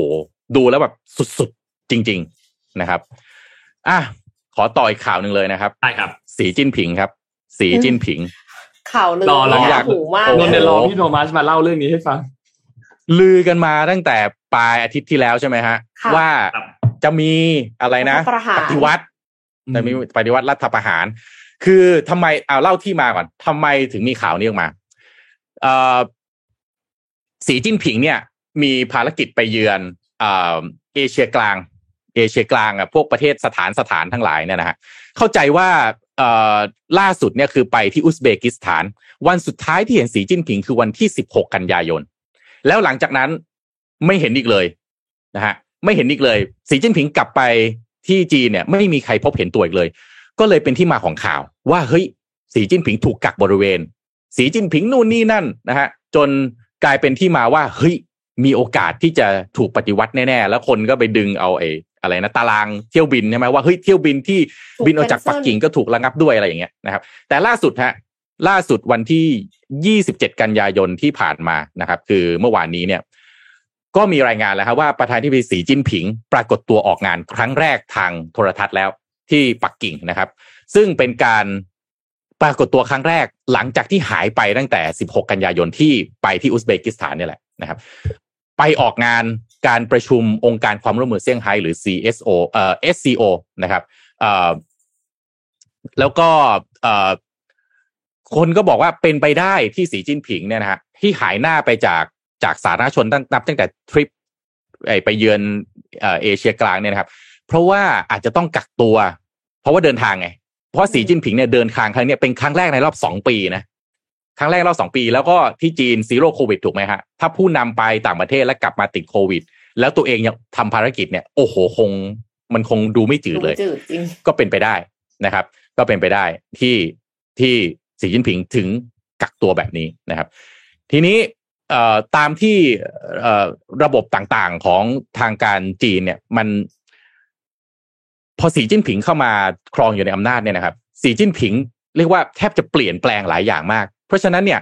ดูแล้วแบบสุดๆ จริง ๆ นะครับ อะ ขอต่ออีกข่าวหนึ่งเลยนะครับได้ครับ สีจิ้นผิงครับ สีจิ้นผิง ข่าวลือรอรออยากหูมากนนท์เดรอพี่โทมัสมาเล่าเรื่องนี้ให้ฟังลือกันมาตั้งแต่ปลายอาทิตย์ที่แล้วใช่ไหมฮะค่ะว่าครับจะมีอะไรนะรัฐประหารปฏิวัติอืมจะมีปฏิวัติรัฐประหาร คือทำไมเอาเล่าที่มาก่อนทำไมถึงมีข่าวนี้ออกมาเอ่อสีจิ้นผิงเนี่ย มีภารกิจไปเยือนเอ่อเอเชียกลาง เอเชียกลางอะพวกประเทศสถานสถานทั้งหลายเนี่ยนะฮะเข้าใจว่าเอ่อล่าสุดเนี่ยคือไปที่อุซเบกิสถาน วันสุดท้ายที่เห็นสีจิ้นผิงคือวันที่ 16 กันยายน แล้วหลังจากนั้นไม่เห็นอีกเลยนะฮะไม่เห็นอีกเลย สีจิ้นผิงกลับไปที่จีนเนี่ยไม่มีใครพบเห็นตัวอีกเลย ก็เลยเป็นที่มาของข่าว ว่าเฮ้ยสีจิ้นผิงถูกกักบริเวณ สีจิ้นผิงนู่นนี่นั่นนะฮะจนกลายเป็นที่มาว่าเฮ้ยมีโอกาสที่จะถูกปฏิวัติแน่ๆ แล้วคนก็ไปดึงเอาไอ้ อะไรนะตารางเที่ยวบินใช่ไหมว่าเฮ้ยเที่ยวบินที่ถูกบินออกจาก cancel ปักกิ่งก็ถูกระงับด้วยอะไรอย่างเงี้ยนะครับ แต่ล่าสุดฮะล่าสุดวันที่ 27 กันยายนที่ผ่านมานะครับ คือเมื่อวานนี้เนี่ย ก็มีรายงานแล้วครับว่าประธานาธิบดีสีจิ้นผิง ปรากฏตัวออกงานครั้งแรกทางโทรทัศน์แล้วที่ปักกิ่งนะครับ ซึ่งเป็นการปรากฏตัวครั้งแรกหลังจากที่หายไปตั้งแต่ 16 กันยายนที่ไปที่อุซเบกิสถานเนี่ยแหละนะครับ ไปออกงาน การประชุมองค์การความร่วมมือเซี่ยงไฮ้หรือ CSO เอ่อ SCO นะครับเอ่อแล้วก็เอ่อคนก็บอกว่าเป็นไปได้ที่สีจิ้นผิงเนี่ยนะฮะที่หายหน้าไปจากจากสาธารณชนตั้งนับตั้งแต่ทริปไปเยือนเอเชียกลางเนี่ยนะครับ เพราะว่าอาจจะต้องกักตัว เพราะว่าเดินทางไง เพราะสีจิ้นผิงเนี่ยเดินทางครั้งเนี้ยเป็นครั้งแรกในรอบสองปีนะครั้งแรกรอบสองปี แล้วก็ที่จีนซีโร่โควิดถูกไหมฮะถ้าผู้นำไปต่างประเทศแล้วกลับมาติดโควิด แล้วตัวเองยังทำภารกิจเนี่ย โอ้โหคงมันคงดูไม่จืดเลยดูจืดจริงก็เป็นไปได้นะครับ ก็เป็นไปได้ที่ที่สีจิ้นผิงถึงกักตัวแบบนี้นะครับ ทีนี้เอ่อตามที่เอ่อระบบต่างๆของทางการจีนเนี่ย มัน พอสีจิ้นผิงเข้ามาครองอยู่ในอำนาจเนี่ยนะครับ สีจิ้นผิงเรียกว่าแทบจะเปลี่ยนแปลงหลายอย่างมาก เพราะฉะนั้นเนี่ย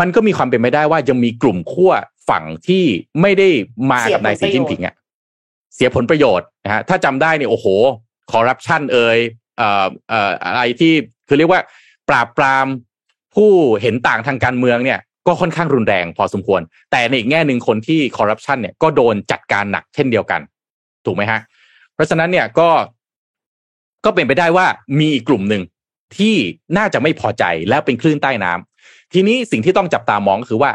มันก็มีความเป็นไปได้ว่ายังมีกลุ่มขั้วฝั่งที่ไม่ได้มากับนายสีจิ้นผิงอะเสียผลประโยชน์นะฮะถ้าจำได้เนี่ยโอ้โหคอร์รัปชันเอ่ยเอ่อเอ่ออะไรที่คือเรียกว่าปราบปรามผู้เห็นต่างทางการเมืองเนี่ย ก็ค่อนข้างรุนแรงพอสมควร แต่ในอีกแง่หนึ่งคนที่คอร์รัปชันเนี่ยก็โดนจัดการหนักเช่นเดียวกัน ถูกไหมฮะ เพราะฉะนั้นเนี่ยก็ก็เป็นไปได้ว่ามีอีกกลุ่มหนึ่งที่น่าจะไม่พอใจแล้วเป็นคลื่นใต้น้ำ ทีนี้สิ่งที่ต้องจับตามองก็คือว่า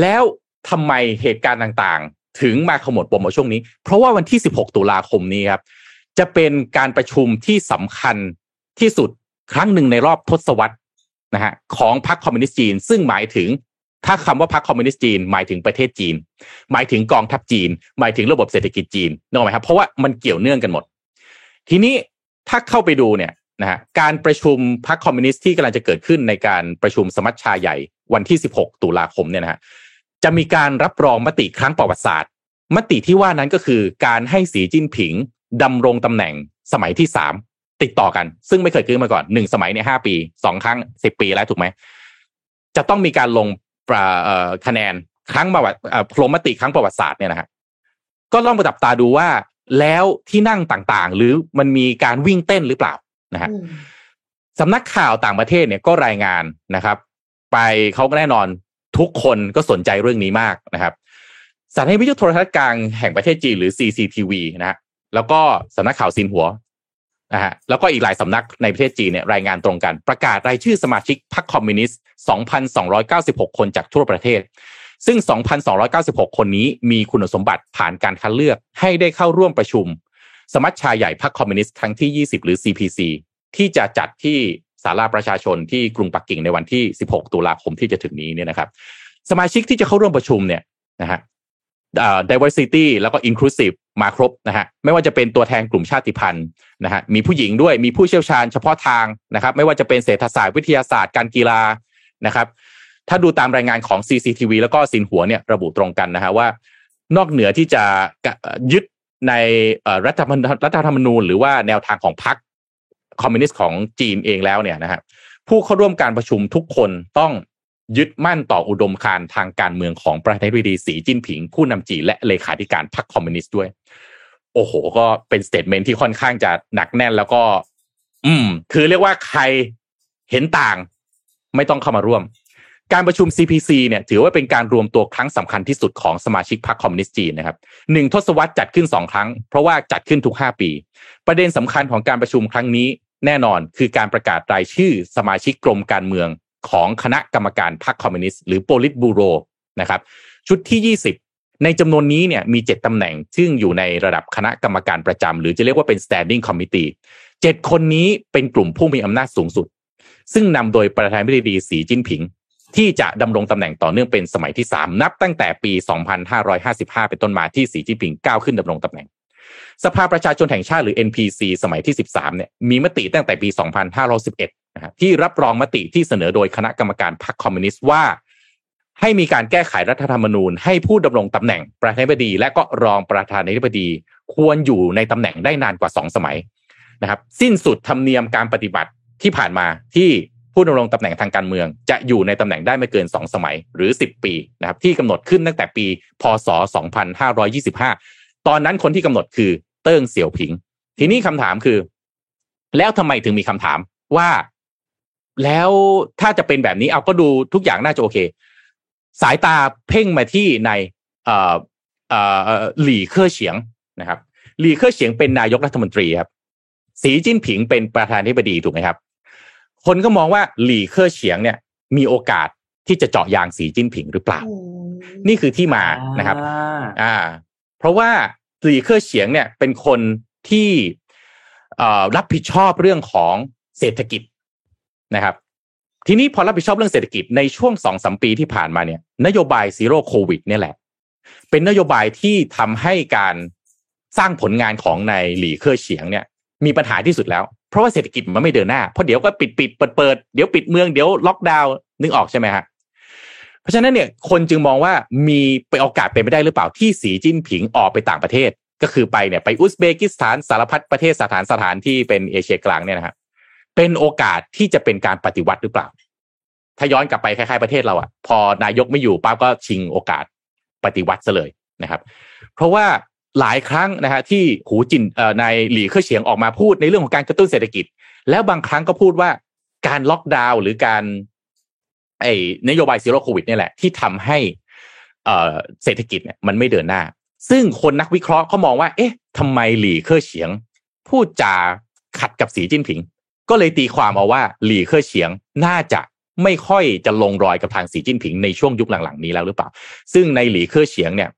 แล้วทำไมเหตุการณ์ต่างๆ ถึงมาขมวดปมมาช่วงนี้ เพราะว่าวันที่ 16 ตุลาคมนี้ครับ จะเป็นการประชุมที่สำคัญที่สุดครั้งหนึ่งในรอบทศวรรษนะฮะของพรรคคอมมิวนิสต์จีน ซึ่งหมายถึงถ้าคำว่าพรรคคอมมิวนิสต์จีนหมายถึงประเทศจีน หมายถึงกองทัพจีน หมายถึงระบบเศรษฐกิจจีนนึกออกไหมครับเพราะว่ามันเกี่ยวเนื่องกันหมด ทีนี้ถ้าเข้าไปดูเนี่ย นะฮะการประชุมพรรคคอมมิวนิสต์ที่กำลังจะเกิดขึ้นในการประชุมสมัชชาใหญ่วันที่ 16 ตุลาคมเนี่ยนะฮะจะมีการรับรองมติครั้งประวัติศาสตร์ มติที่ว่านั้นก็คือการให้สีจิ้นผิงดำรงตำแหน่งสมัยที่สามติดต่อกัน ซึ่งไม่เคยเกิดมาก่อนหนึ่งสมัยเนี่ยห้าปีสองครั้งสิบปีแล้วถูกไหมจะต้องมีการลงคะแนนครั้งประวัติเอ่อลงมติครั้งประวัติศาสตร์เนี่ยนะฮะก็ลองไปจับตาดูว่าแล้วที่นั่งต่างๆ หรือมันมีการวิ่งเต้นหรือเปล่า นะฮะอืมสำนักข่าวต่างประเทศเนี่ยก็รายงานนะครับ ไปเขาก็แน่นอนทุกคนก็สนใจเรื่องนี้มากนะครับสถานีวิทยุโทรทัศน์กลางแห่งประเทศจีนหรือ CCTV นะฮะแล้วก็สำนักข่าวซินหัวนะฮะแล้วก็อีกหลายสำนักในประเทศจีนเนี่ยรายงานตรงกัน ประกาศรายชื่อสมาชิกพรรคคอมมิวนิสต์ 2,296 คนจากทั่วประเทศ ซึ่ง 2,296 คนนี้มีคุณสมบัติผ่านการคัดเลือกให้ได้เข้าร่วมประชุม สมัชชาใหญ่พรรคคอมมิวนิสต์ครั้งที่ 20 หรือ CPC ที่จะจัดที่ศาลาประชาชนที่กรุงปักกิ่งในวันที่ 16 ตุลาคมที่จะถึงนี้เนี่ยนะครับ สมาชิกที่จะเข้าร่วมประชุมเนี่ยนะฮะ diversity แล้วก็ inclusive มาครบนะฮะไม่ว่าจะเป็นตัวแทนกลุ่มชาติพันธุ์นะฮะมีผู้หญิงด้วยมีผู้เชี่ยวชาญเฉพาะทางนะครับ ไม่ว่าจะเป็นเศรษฐศาสตร์วิทยาศาสตร์การกีฬานะครับ ถ้าดูตามรายงานของ CCTV แล้วก็สินหัวเนี่ยระบุตรงกันนะฮะว่า นอกเหนือที่จะยึด ในรัฐธรรมนูญรัฐธรรมนูญหรือว่าแนวทางของพรรคคอมมิวนิสต์ของจีนเองแล้วเนี่ยนะฮะผู้เข้าร่วมการประชุมทุกคนต้องยึดมั่นต่ออุดมการณ์ทางการเมืองของประธานาธิบดีสีจิ้นผิง ผู้นำจีนและเลขาธิการพรรคคอมมิวนิสต์ด้วย โอ้โห ก็เป็น statement ที่ค่อนข้างจะหนักแน่นแล้วก็ อืม คือเรียกว่าใครเห็นต่าง ไม่ต้องเข้ามาร่วม การประชุม CPC เนี่ยถือว่าเป็นการรวมตัวครั้งสำคัญที่สุดของสมาชิกพรรคคอมมิวนิสต์จีนนะครับหนึ่งทศวรรษจัดขึ้นสองครั้ง เพราะว่าจัดขึ้นทุกห้าปี ประเด็นสำคัญของการประชุมครั้งนี้แน่นอนคือการประกาศรายชื่อสมาชิกกรมการเมืองของคณะกรรมการพรรคคอมมิวนิสต์หรือโปลิตบูโรนะครับชุดที่ 20 ในจำนวนนี้เนี่ยมี 7ตำแหน่ง ซึ่งอยู่ในระดับคณะกรรมการประจำหรือจะเรียกว่าเป็น standing committee เจ็ดคนนี้เป็นกลุ่มผู้มีอำนาจสูงสุด ซึ่งนำโดยประธานาธิบดีสีจิ้นผิง ที่จะดำรงตำแหน่งต่อเนื่องเป็นสมัยที่ 3 นับตั้งแต่ปี 2555 เป็นต้นมาที่สีจิ้นผิงก้าวขึ้นดำรงตำแหน่ง สภาประชาชนแห่งชาติหรือ NPC สมัยที่ 13 เนี่ยมีมติตั้งแต่ปี 2511 นะครับที่รับรองมติที่เสนอโดยคณะกรรมการพรรคคอมมิวนิสต์ว่า ให้มีการแก้ไขรัฐธรรมนูญ ให้ผู้ดำรงตำแหน่งประธานาธิบดี และก็รองประธานาธิบดี ควรอยู่ในตำแหน่งได้นานกว่า 2 สมัยนะครับ สิ้นสุดธรรมเนียมการปฏิบัติที่ผ่านมาที่ ผู้ดำรงตำแหน่งทางการเมือง จะอยู่ในตำแหน่งได้ไม่เกิน 2 สมัยหรือ 10 ปีนะครับที่กำหนดขึ้นตั้งแต่ปี พศ 2525 ตอนนั้นคนที่กำหนดคือเติ้งเสี่ยวผิง ทีนี้คำถามคือ แล้วทำไมถึงมีคำถามว่าแล้วถ้าจะเป็นแบบนี้เอาก็ดูทุกอย่างน่าจะโอเค สายตาเพ่งมาที่ในหลี่เคอเฉียงนะครับหลี่เคอเฉียงเป็นนายกรัฐมนตรีครับ สีจิ้นผิงเป็นประธานาธิบดีถูกไหมครับ คนก็มองว่าหลี่เคอร์เฉียงเนี่ยมีโอกาสที่จะเจาะยางสีจิ้นผิงหรือเปล่าอืมนี่คือที่มานะครับ อ่าอ่าเพราะว่าหลีเคอร์เฉียงเนี่ยเป็นคนที่เอ่อรับผิดชอบเรื่องของเศรษฐกิจนะครับ ทีนี้พอรับผิดชอบเรื่องเศรษฐกิจในช่วงสองสามปีที่ผ่านมาเนี่ย นโยบาย Zero COVID เนี่ยแหละ เป็นนโยบายที่ทำให้การสร้างผลงานของนายหลี่เค่อเฉียงเนี่ย มีปัญหาที่สุดแล้ว เพราะว่าเศรษฐกิจมันไม่เดินหน้าเพราะเดี๋ยวก็ปิดปิดเปิดเปิดเดี๋ยวปิดเมืองเดี๋ยวล็อกดาวน์นึกออกใช่ไหมฮะเพราะฉะนั้นเนี่ยคนจึงมองว่ามีไปโอกาสเป็นไปได้หรือเปล่าที่สีจิ้นผิงออกไปต่างประเทศ ก็คือไปเนี่ยไปอุซเบกิสถานสารพัดประเทศสถานสถานที่เป็นเอเชียกลางเนี่ยนะครับเป็นโอกาสที่จะเป็นการปฏิวัติหรือเปล่า ถ้าย้อนกลับไปคล้ายๆประเทศเราอะ พอนายกไม่อยู่ปั๊บก็ชิงโอกาสปฏิวัติซะเลยนะครับ เพราะว่า หลายครั้งนะฮะที่หูจินเอ่อในหลี่เคอร์เฉียงออกมาพูดในเรื่องของการกระตุ้นเศรษฐกิจ แล้วบางครั้งก็พูดว่าการล็อกดาวน์หรือการไอ้นโยบาย Zero COVID นี่แหละ ที่ทำให้เศรษฐกิจเนี่ยมันไม่เดินหน้า ซึ่งคนนักวิเคราะห์เขามองว่า เอ๊ะทำไมหลี่เค่อเฉียง พูดจาขัดกับสีจิ้นผิง ก็เลยตีความเอาว่าหลี่เค่อเฉียงน่าจะไม่ค่อยจะลงรอยกับทางสีจิ้นผิงในช่วงยุคหลังๆนี้แล้วหรือเปล่า ซึ่งนายหลี่เค่อเฉียงเนี่ย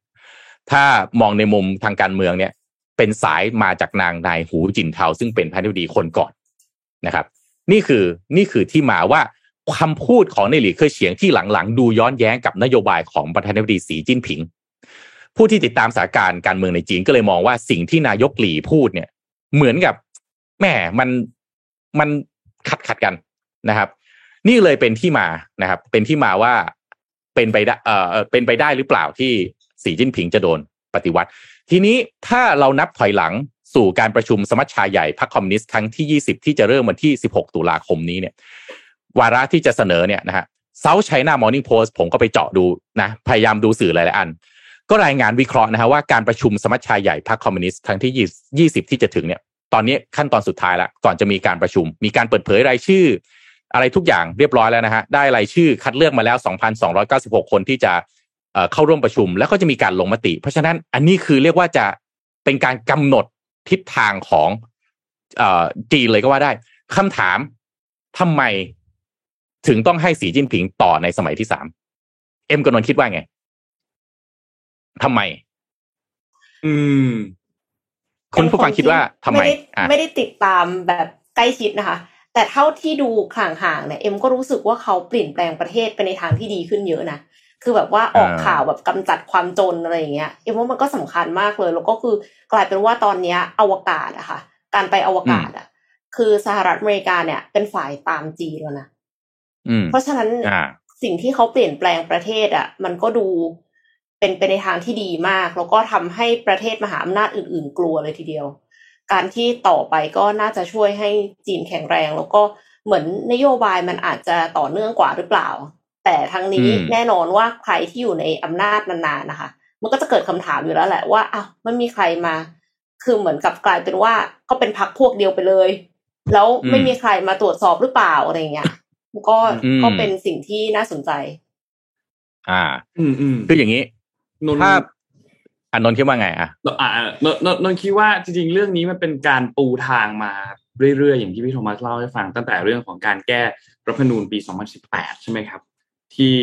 ถ้ามองในมุมทางการเมืองเนี่ย เป็นสายมาจากทางนายหูจิ่นเทาซึ่งเป็นประธานาธิบดีคนก่อนนะครับ นี่คือนี่คือที่มาว่าคำพูดของในหลี่เคอร์เฉียงที่หลังๆ ดูย้อนแย้งกับนโยบายของประธานาธิบดีสีจิ้นผิง ผู้ที่ติดตามสถานการณ์การเมืองในจีนก็เลยมองว่าสิ่งที่นายกหลี่พูดเนี่ย เหมือนกับแหม่มันมันขัดขัดกันนะครับ นี่เลยเป็นที่มานะครับ เป็นที่มาว่าเป็นไปได้เอ่อเป็นไปได้หรือเปล่าที่ สีจิ้นผิงจะโดนปฏิวัติ ทีนี้ถ้าเรานับถอยหลังสู่การประชุมสมัชชาใหญ่พรรคคอมมิวนิสต์ครั้งที่ 20 ที่จะเริ่มวันที่ 16 ตุลาคมนี้เนี่ยวาระที่จะเสนอเนี่ยนะฮะ South China Morning Post ผมก็ไปเจาะดูนะ พยายามดูสื่อหลายๆอัน ก็รายงานวิเคราะห์นะฮะว่าการประชุมสมัชชาใหญ่พรรคคอมมิวนิสต์ครั้งที่ 20 ที่จะถึงเนี่ยตอนนี้ขั้นตอนสุดท้ายแล้วก่อนจะมีการประชุม มีการเปิดเผยรายชื่อ อะไรทุกอย่างเรียบร้อยแล้วนะฮะได้รายชื่อคัดเลือกมาแล้ว 2,296 คนที่จะ เอ่อเข้าร่วมประชุม แล้วก็จะมีการลงมติ เพราะฉะนั้นอันนี้คือเรียกว่าจะเป็นการกำหนดทิศทางของเอ่อจีนเลยก็ว่าได้คำถามทำไมถึงต้องให้สีจิ้นผิงต่อในสมัยที่สามเอ็มกนนท์คิดว่าไงทำไม อืม คุณผู้ฟังคิดว่าทำไมไม่ได้อะไม่ได้ติดตามแบบใกล้ชิดนะคะ แต่เท่าที่ดูห่างๆเนี่ยเอ็มก็รู้สึกว่าเขาเปลี่ยนแปลงประเทศไปในทางที่ดีขึ้นเยอะนะ คือแบบว่าออกข่าวแบบกำจัดความจนอะไรอย่างเงี้ยเอ็มว่ามันก็สำคัญมากเลย แล้วก็คือกลายเป็นว่าตอนเนี้ยอวกาศอะค่ะ การไปอวกาศอะคือสหรัฐอเมริกาเนี่ยเป็นฝ่ายตามจีนแล้วนะอืมเพราะฉะนั้นอ่าสิ่งที่เขาเปลี่ยนแปลงประเทศอะมันก็ดูเป็นไปในทางที่ดีมาก แล้วก็ทำให้ประเทศมหาอำนาจอื่น ๆ กลัวเลยทีเดียว การที่ต่อไปก็น่าจะช่วยให้จีนแข็งแรง แล้วก็เหมือนนโยบายมันอาจจะต่อเนื่องกว่าหรือเปล่า แต่ทั้งนี้อืมแน่นอนว่าใครที่อยู่ในอำนาจนานๆนะคะ มันก็จะเกิดคำถามอยู่แล้วแหละว่าอ้าวมันมีใครมา คือเหมือนกับกลายเป็นว่าก็เป็นพักพวกเดียวไปเลย แล้วไม่มีใครมาตรวจสอบหรือเปล่าอะไรอย่างเงี้ยก็อืมก็เป็นสิ่งที่น่าสนใจ อ่า อืมอืมคืออย่างนี้นนท์ถ้าอานนท์คิดว่าไงอะอ่าอ่านนนนนคิดว่าจริงๆ เรื่องนี้มันเป็นการปูทางมาเรื่อยๆ อย่างที่พี่โทมัสเล่าให้ฟังตั้งแต่เรื่องของการแก้รัฐธรรมนูญปี 2018 ใช่ไหมครับ ที่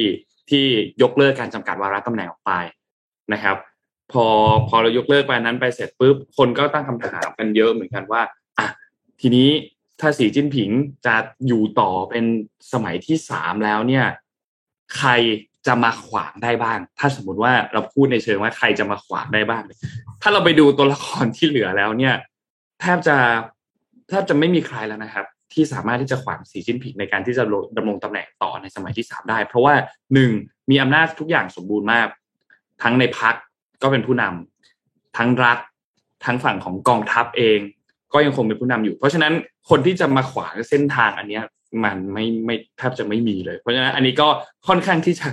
ที่ยกเลิกการจำกัดวาระตำแหน่งออกไปนะครับ พอพอเรายกเลิกไปนั้นไปเสร็จปุ๊บคนก็ตั้งคำถามกันเยอะเหมือนกันว่าอะทีนี้ถ้าสีจิ้นผิงจะอยู่ต่อเป็นสมัยที่สามแล้วเนี่ย ใครจะมาขวางได้บ้าง ถ้าสมมติว่าเราพูดในเชิงว่าใครจะมาขวางได้บ้าง ถ้าเราไปดูตัวละครที่เหลือแล้วเนี่ย แทบจะแทบจะไม่มีใครแล้วนะครับ ที่สามารถที่จะขวางสีจิ้นผิงในการที่จะดำรงตำแหน่งต่อในสมัยที่สามได้ เพราะว่าหนึ่งมีอำนาจทุกอย่างสมบูรณ์มาก ทั้งในพักก็เป็นผู้นำทั้งรัฐทั้งฝั่งของกองทัพเอง ก็ยังคงเป็นผู้นำอยู่ เพราะฉะนั้นคนที่จะมาขวางเส้นทางอันเนี้ยมันไม่ไม่แทบจะไม่มีเลย เพราะฉะนั้นอันนี้ก็ค่อนข้างที่จะ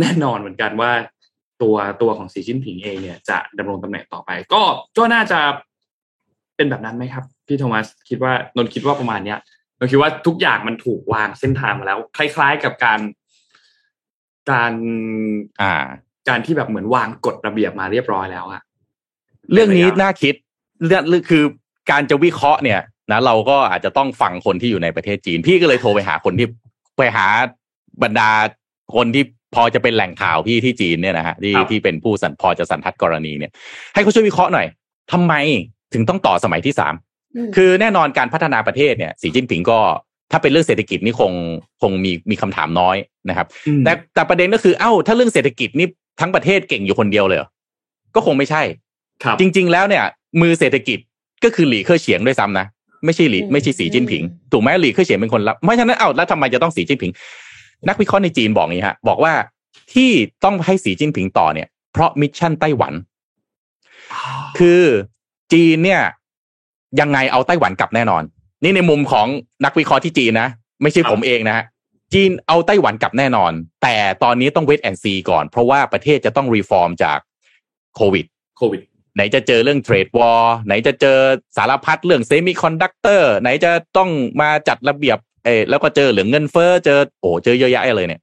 แน่นอนเหมือนกันว่า ตัวตัวของสีจิ้นผิงเองเนี่ยจะดำรงตำแหน่งต่อไป ก็ก็น่าจะ เป็นแบบนั้นไหมครับ พี่โทมัสคิดว่านนคิดว่าประมาณเนี้ยนนคิดว่าทุกอย่างมันถูกวางเส้นทางมาแล้ว คล้าย ๆกับการ การอ่า การที่แบบเหมือนวางกฎระเบียบมาเรียบร้อยแล้วอะเรื่องนี้น่าคิดเรื่องคือการจะวิเคราะห์เนี่ยนะเราก็อาจจะต้องฟังคนที่อยู่ในประเทศจีน พี่ก็เลยโทรไปหาคนที่ไปหาบรรดาคนที่พอจะเป็นแหล่งข่าวพี่ที่จีนเนี่ยนะฮะที่ที่เป็นผู้สันพอจะสันทัดกรณีเนี่ย ให้เขาช่วยวิเคราะห์หน่อยทำไม ถึงต้องต่อสมัยที่สามคือแน่นอนการพัฒนาประเทศเนี่ยสีจิ้นผิงก็ถ้าเป็นเรื่องเศรษฐกิจนี่คงคงมีมีคำถามน้อยนะครับ แต่แต่ประเด็นก็คือเอ้าถ้าเรื่องเศรษฐกิจนี่ทั้งประเทศเก่งอยู่คนเดียวเลยก็คงไม่ใช่ครับจริง ๆ แล้วเนี่ย มือเศรษฐกิจก็คือหลี่เค่อเฉียงด้วยซ้ำนะไม่ใช่หลี่ไม่ใช่สีจิ้นผิง ถูกไหมหลี่เค่อเฉียงเป็นคนรับเพราะฉะนั้นเอ้าแล้วทำไมจะต้องสีจิ้นผิง นักวิเคราะห์ในจีนบอกงี้ฮะ บอกว่าที่ต้องให้สีจิ้นผิงต่อเนี่ย เพราะมิชชั่นไต้หวัน คือ จีนเนี่ย ยังไงเอาไต้หวันกลับแน่นอน นี่ในมุมของนักวิเคราะห์ที่จีนนะ ไม่ใช่ผมเองนะฮะจีนเอาไต้หวันกลับแน่นอน แต่ตอนนี้ต้อง wait and see ก่อน เพราะว่าประเทศจะต้อง reform จากโควิดโควิดไหนจะเจอเรื่อง trade war ไหนจะเจอสารพัดเรื่อง semiconductor ไหนจะต้องมาจัดระเบียบเออแล้วก็เจอเรื่องเงินเฟ้อเจอโอ้เจอเยอะแยะเลยเนี่ย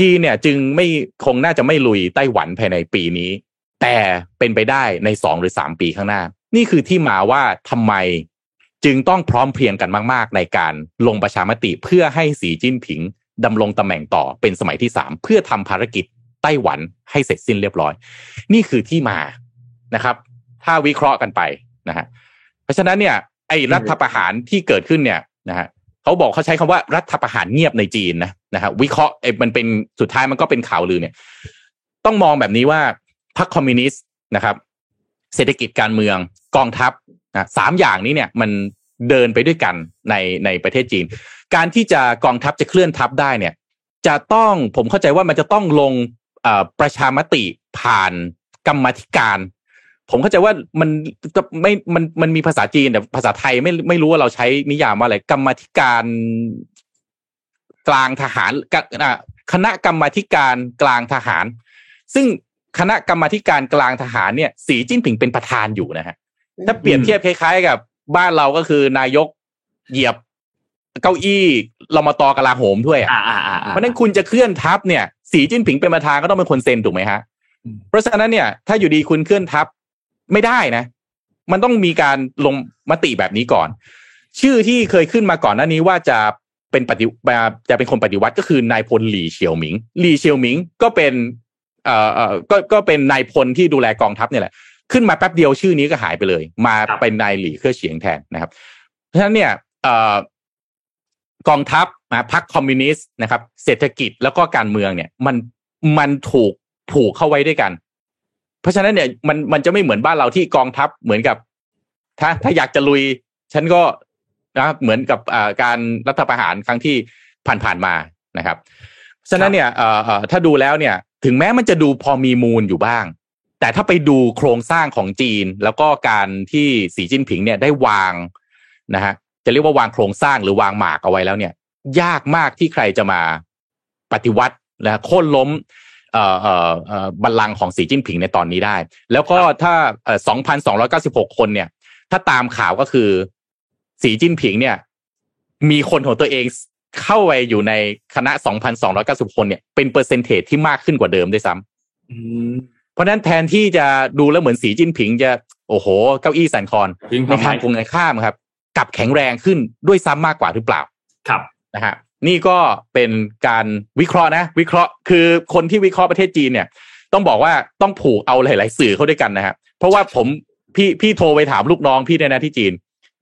จีนเนี่ยจึงไม่คงน่าจะไม่ลุยไต้หวันภายในปีนี้ แต่เป็นไปได้ในสองหรือสามปีข้างหน้า นี่คือที่มาว่าทำไมจึงต้องพร้อมเพรียงกันมาก ๆ ในการลงประชามติเพื่อให้สีจิ้นผิงดำรงตำแหน่งต่อเป็นสมัยที่สามเพื่อทำภารกิจไต้หวันให้เสร็จสิ้นเรียบร้อย นี่คือที่มานะครับ ถ้าวิเคราะห์กันไปนะฮะเพราะฉะนั้นเนี่ยไอ้รัฐประหารที่เกิดขึ้นเนี่ยนะฮะเขาบอกเขาใช้คำว่ารัฐประหารเงียบในจีนนะนะฮะวิเคราะห์ไอ้มันเป็นสุดท้ายมันก็เป็นข่าวลือเนี่ย ต้องมองแบบนี้ว่า พรรคคอมมิวนิสต์นะครับ เศรษฐกิจการเมืองกองทัพนะสามอย่างนี้เนี่ยมันเดินไปด้วยกันในในประเทศจีน การที่จะกองทัพจะเคลื่อนทัพได้เนี่ย จะต้องผมเข้าใจว่ามันจะต้องลงประชามติผ่านกรรมธิการ ผมเข้าใจว่ามันไม่มันมันมีภาษาจีนแต่ภาษาไทยไม่ไม่รู้ว่าเราใช้นิยามว่าอะไรกรรมธิการกลางทหารคณะกรรมธิการกลางทหาร ซึ่ง คณะกรรมธิการกลางทหารเนี่ยสีจิ้นผิงเป็นประธานอยู่นะฮะถ้าเปรียบเทียบคล้าย ๆ กับบ้านเราก็คือนายกเหยียบเก้าอี้เรามาตอกลาโหมด้วยอะเพราะนั้นคุณจะเคลื่อนทัพเนี่ย สีจิ้นผิงเป็นประธานก็ต้องเป็นคนเซ็นถูกไหมฮะเพราะฉะนั้นเนี่ย ถ้าอยู่ดีคุณเคลื่อนทัพไม่ได้นะ มันต้องมีการลงมติแบบนี้ก่อน ชื่อที่เคยขึ้นมาก่อนหน้านี้ว่าจะเป็นปฏิจะเป็นคนปฏิวัติก็คือนายพลหลี่เฉียวหมิงหลี่เฉียวหมิงก็เป็น เอ่อเอ่อก็ก็เป็นนายพลที่ดูแลกองทัพเนี่ยแหละ ขึ้นมาแป๊บเดียวชื่อนี้ก็หายไปเลย มาเป็นนายหลี่เครือเฉียงแทนนะครับ เพราะฉะนั้นเนี่ยเอ่อกองทัพนะพรรคคอมมิวนิสต์นะครับ เศรษฐกิจแล้วก็การเมืองเนี่ย มันมันถูกผูกเข้าไว้ด้วยกัน เพราะฉะนั้นเนี่ยมันมันจะไม่เหมือนบ้านเราที่กองทัพเหมือนกับ ถ้าถ้าอยากจะลุย ฉันก็นะเหมือนกับการรัฐประหารครั้งที่ผ่านๆมานะครับ ฉะนั้นเนี่ยถ้าดูแล้วเนี่ยถึงแม้มันจะดูพอมีมูลอยู่บ้าง แต่ถ้าไปดูโครงสร้างของจีน แล้วก็การที่สีจิ้นผิงเนี่ยได้วางนะฮะจะเรียกว่าวางโครงสร้างหรือวางหมากเอาไว้แล้วเนี่ย ยากมากที่ใครจะมาปฏิวัติและโค่นล้มเอ่อเอ่อบัลลังก์ของสีจิ้นผิงในตอนนี้ได้ แล้วก็ถ้าเอ่อสองพันสองร้อยเก้าสิบหกคนเนี่ย ถ้าตามข่าวก็คือสีจิ้นผิงเนี่ย มีคนของตัวเอง เข้าไปอยู่ในคณะสองพันสองร้อยเก้าสิบคนเนี่ยเป็นเปอร์เซนเทจที่มากขึ้นกว่าเดิมด้วยซ้ำเพราะนั้นแทนที่จะดูแล้วเหมือนสีจิ้นผิงจะโอ้โห เก้าอี้สันคอนในทางตรงกันข้ามครับกลับแข็งแรงขึ้นด้วยซ้ำมากกว่าหรือเปล่า ครับนะฮะนี่ก็เป็นการวิเคราะห์นะ วิเคราะห์คือคนที่วิเคราะห์ประเทศจีนเนี่ย ต้องบอกว่าต้องผูกเอาหลาย ๆ สื่อเข้าด้วยกันนะฮะเพราะว่าผมพี่พี่โทรไปถามลูกน้องพี่ในนะที่จีน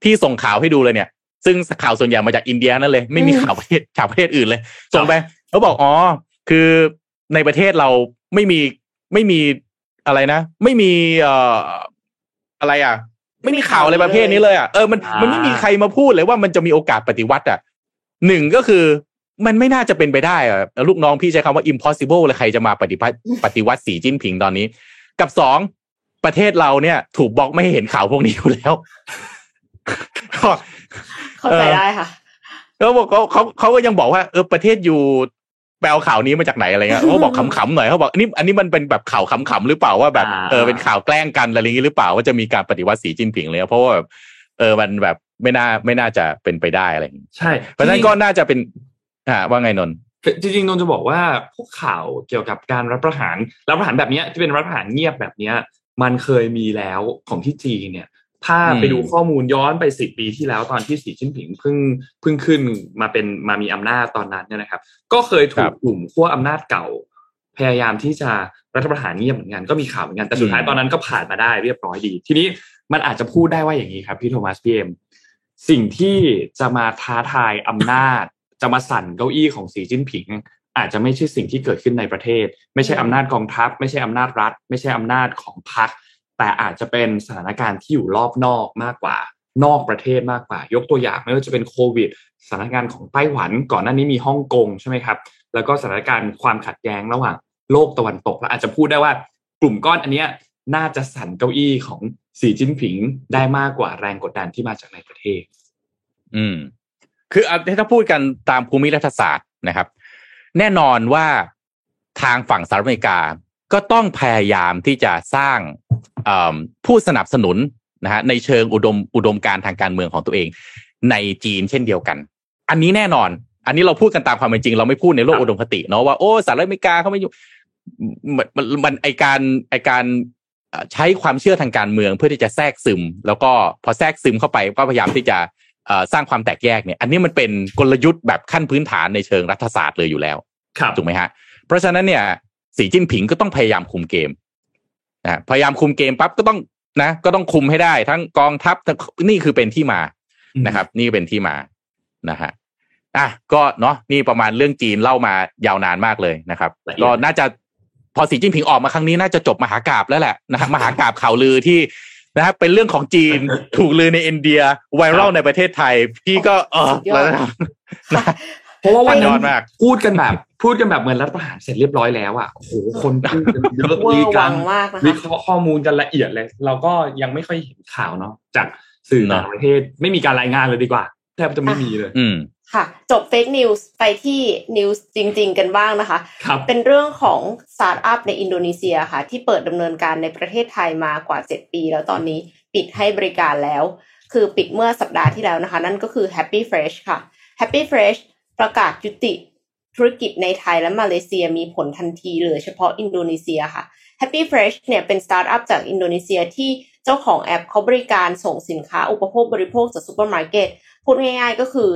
พี่ส่งข่าวให้ดูเลยเนี่ย ซึ่งข่าวส่วนใหญ่มาจากอินเดียนั่นเลย ไม่มีข่าวประเทศข่าวประเทศอื่นเลย ส่งไปเขาบอกอ๋อคือในประเทศเราไม่มีไม่มีอะไรนะ ไม่มีเอ่ออะไรอะ ไม่มีข่าวอะไรประเภทนี้เลยอะเออมันมันไม่มีใครมาพูดเลยว่ามันจะมีโอกาสปฏิวัติอะหนึ่งก็คือมันไม่น่าจะเป็นไปได้อะลูกน้องพี่ใช้คำว่า impossible เลยใครจะมาปฏิวัติปฏิวัติสีจิ้นผิงตอนนี้ กับสองประเทศเราเนี่ย ถูกบล็อกไม่ให้เห็นข่าวพวกนี้อยู่แล้ว เข้าใจได้ค่ะแล้วบอกเขาเขาเขาก็ยังบอกว่าเออประเทศอยู่แปลข่าวนี้มาจากไหนอะไรเงี้ยเขาบอกขำๆหน่อยเขาบอกอันนี้อันนี้มันเป็นแบบข่าวขำๆหรือเปล่าว่าแบบอ่าเออเป็นข่าวแกล้งกันอะไรอย่างนี้หรือเปล่าว่าจะมีการปฏิวัติสีจิ้นผิงเลยเพราะว่าแบบเออมันแบบไม่น่าไม่น่าจะเป็นไปได้อะไรอย่างงี้ใช่ เพราะฉะนั้นก็น่าจะเป็นอ่าว่าไงนนท์จริงๆนนท์จะบอกว่าพวกข่าวเกี่ยวกับการรัฐประหารรัฐประหารแบบเนี้ยที่เป็นรัฐประหารเงียบแบบเนี้ยมันเคยมีแล้วของที่จีนเนี่ย ถ้าไปดูข้อมูลย้อนไปสิบปีที่แล้วตอนที่สีจิ้นผิงเพิ่งเพิ่งขึ้นมาเป็นมามีอำนาจตอนนั้นเนี่ยนะครับ ก็เคยถูกกลุ่มขั้วอำนาจเก่า พยายามที่จะรัฐประหารเงียบเหมือนกันก็มีข่าวเหมือนกันแต่สุดท้ายตอนนั้นก็ผ่านมาได้เรียบร้อยดี ทีนี้มันอาจจะพูดได้ว่าอย่างนี้ครับพี่โทมัสพี่เอ็มสิ่งที่จะมาท้าทายอำนาจ จะมาสั่นเก้าอี้ของสีจิ้นผิง อาจจะไม่ใช่สิ่งที่เกิดขึ้นในประเทศ ไม่ใช่อำนาจกองทัพ ไม่ใช่อำนาจรัฐ ไม่ใช่อำนาจของพรรค แต่อาจจะเป็นสถานการณ์ที่อยู่รอบนอกมากกว่า นอกประเทศมากกว่า ยกตัวอย่างไม่ว่าจะเป็นโควิดสถานการณ์ของไต้หวันก่อนหน้านี้มีฮ่องกงใช่ไหมครับ แล้วก็สถานการณ์ความขัดแย้งระหว่างโลกตะวันตกแล้วอาจจะพูดได้ว่ากลุ่มก้อนอันเนี้ยน่าจะสั่นเก้าอี้ของสีจิ้นผิงได้มากกว่าแรงกดดันที่มาจากในประเทศ อืม คือถ้าพูดกันตามภูมิรัฐศาสตร์นะครับ แน่นอนว่าทางฝั่งสหรัฐอเมริกาก็ต้องพยายามที่จะสร้าง ผู้สนับสนุนนะฮะในเชิงอุดมอุดมการณ์ทางการเมืองของตัวเอง ในจีนเช่นเดียวกัน อันนี้แน่นอน อันนี้เราพูดกันตามความเป็นจริง เราไม่พูดในโลกอุดมคติเนาะว่าโอ้สหรัฐอเมริกาเขาไม่อยู่มันมันมันไอการไอการเอ่อใช้ความเชื่อทางการเมืองเพื่อที่จะแทรกซึม แล้วก็พอแทรกซึมเข้าไปก็พยายามที่จะเอ่อสร้างความแตกแยกเนี่ย อันนี้มันเป็นกลยุทธ์แบบขั้นพื้นฐานในเชิงรัฐศาสตร์เลยอยู่แล้วครับถูกไหมฮะเพราะฉะนั้นเนี่ยสีจิ้นผิงก็ต้องพยายามคุมเกม นะพยายามคุมเกมปั๊บก็ต้องนะ ก็ต้องคุมให้ได้ ทั้งกองทัพทั้งนี่คือเป็นที่มานะครับ นี่เป็นที่มานะฮะอะก็เนาะนี่ประมาณเรื่องจีนเล่ามายาวนานมากเลยนะครับละเอียดก็น่าจะพอสีจิ้นผิงออกมาครั้งนี้น่าจะจบมหากาบแล้วแหละนะฮะมหากาบข่าวลือที่นะครับเป็นเรื่องของจีนถูกลือในอินเดียไวรัลในประเททศไทย พี่ก็เออสุดยอดแล้วนะครับค่ะ เพราะว่าวันนั้ยอนดมากพูดกันแบบ พูดกันแบบเหมือนรัฐประหารเสร็จเรียบร้อยแล้วอะโอ้โหคนพูดกันเยอะเวอมีร์กาวัรงมากนะวิคะเคราะห์ข้อมูลกันละเอียดเลย เราก็ยังไม่ค่อยเห็นข่าวเนาะจากสื่อเนอะต่างประเทศไม่มีการรายงานเลยดีกว่าแทบจะไม่มีเลย อืมค่ะ จบ fake news ไปที่ news จริง ๆ กันบ้างนะคะครับเป็นเรื่องของสตาร์ทอัพในอินโดนีเซียค่ะ ที่เปิดดำเนินการในประเทศไทยมากว่า 7 ปีแล้วตอนนี้ปิดให้บริการแล้ว คือปิดเมื่อสัปดาห์ที่แล้วนะคะ นั่นก็คือ Happy Fresh ค่ะ Happy Fresh ประกาศยุติธุรกิจในไทยและมาเลเซียมีผลทันทีเหลือเฉพาะอินโดนีเซียค่ะ Happy Fresh เนี่ยเป็นสตาร์ทอัพจากอินโดนีเซียที่เจ้าของแอปเขาบริการส่งสินค้าอุปโภคบริโภคจากซูเปอร์มาร์เก็ตพูดง่ายๆก็คือ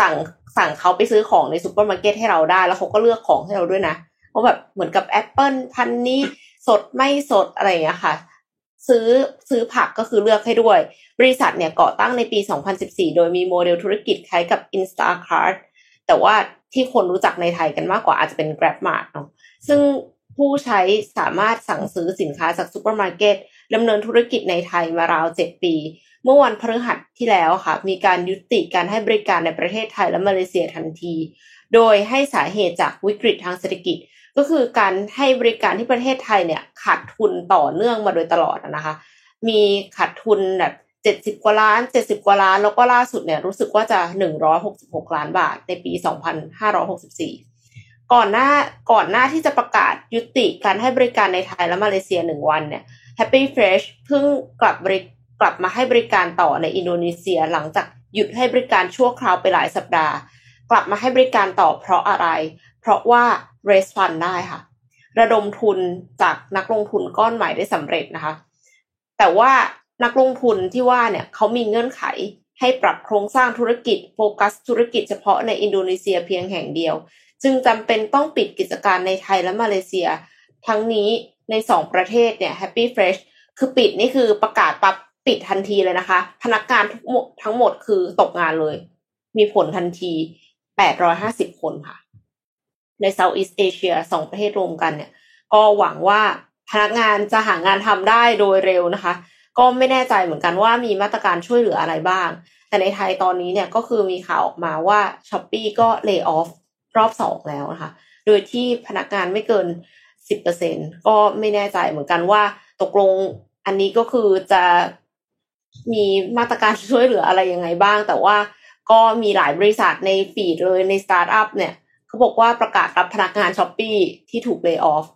สั่งสั่งเขาไปซื้อของในซูเปอร์มาร์เก็ตให้เราได้ แล้วเขาก็เลือกของให้เราด้วยนะเพราะแบบเหมือนกับแอปเปิลพันธุ์นี้สดไม่สดอะไรอย่างเงี้ยค่ะ ซื้อซื้อผักก็คือเลือกให้ด้วย บริษัทเนี่ยก่อตั้งในปี 2014 โดยมีโมเดลธุรกิจคล้ายกับ Instacart แต่ว่าที่คนรู้จักในไทยกันมากกว่าอาจจะเป็น GrabMart เนาะซึ่งผู้ใช้สามารถสั่งซื้อสินค้าจากซูเปอร์มาร์เก็ตดำเนินธุรกิจในไทยมาราว7ปี เมื่อวันพฤหัสที่แล้วค่ะ มีการยุติการให้บริการในประเทศไทยและมาเลเซียทันที โดยให้สาเหตุจากวิกฤตทางเศรษฐกิจ ก็คือการให้บริการที่ประเทศไทยเนี่ยขาดทุนต่อเนื่องมาโดยตลอดนะคะ มีขาดทุนแบบ เจ็ดสิบกว่าล้านเจ็ดสิบกว่าล้าน แล้วก็ล่าสุดเนี่ยรู้สึกว่าจะหนึ่งร้อยหกสิบหกล้านบาทในปีสองพันห้าร้อยหกสิบสี่ก่อนหน้าก่อนหน้าที่จะประกาศยุติการให้บริการในไทยและมาเลเซียหนึ่งวันเนี่ย Happy Fresh เพิ่งกลับบริกลับมาให้บริการต่อในอินโดนีเซียหลังจากหยุดให้บริการชั่วคราวไปหลายสัปดาห์ กลับมาให้บริการต่อเพราะอะไร เพราะว่า raise fund ได้ค่ะ ระดมทุนจากนักลงทุนก้อนใหม่ได้สำเร็จนะคะ แต่ว่า นักลงทุนที่ว่าเนี่ยเขามีเงื่อนไขให้ปรับโครงสร้างธุรกิจโฟกัสธุรกิจเฉพาะในอินโดนีเซียเพียงแห่งเดียว จึงจำเป็นต้องปิดกิจการในไทยและมาเลเซีย ทั้งนี้ในสองประเทศเนี่ย Happy Fresh คือปิดนี่คือประกาศปั๊บปิดทันทีเลยนะคะ พนักงานทุทั้งหมดคือตกงานเลย มีผลทันที 850 คนค่ะ ใน Southeast Asia สองประเทศรวมกันเนี่ย ก็หวังว่าพนักงานจะหางานทำได้โดยเร็วนะคะ ก็ไม่แน่ใจเหมือนกันว่ามีมาตรการช่วยเหลืออะไรบ้าง แต่ในไทยตอนนี้เนี่ยก็คือมีข่าวออกมาว่า Shopee ก็ layoff รอบสองแล้วนะคะโดยที่พนักงานไม่เกินสิบเปอร์เซ็นก็ไม่แน่ใจเหมือนกันว่าตกลงอันนี้ก็คือจะมีมาตรการช่วยเหลืออะไรยังไงบ้าง แต่ว่าก็มีหลายบริษัทใน feed เลยในสตาร์ทอัพเนี่ย เขาบอกว่าประกาศรับพนักงาน Shopee ที่ถูก layoff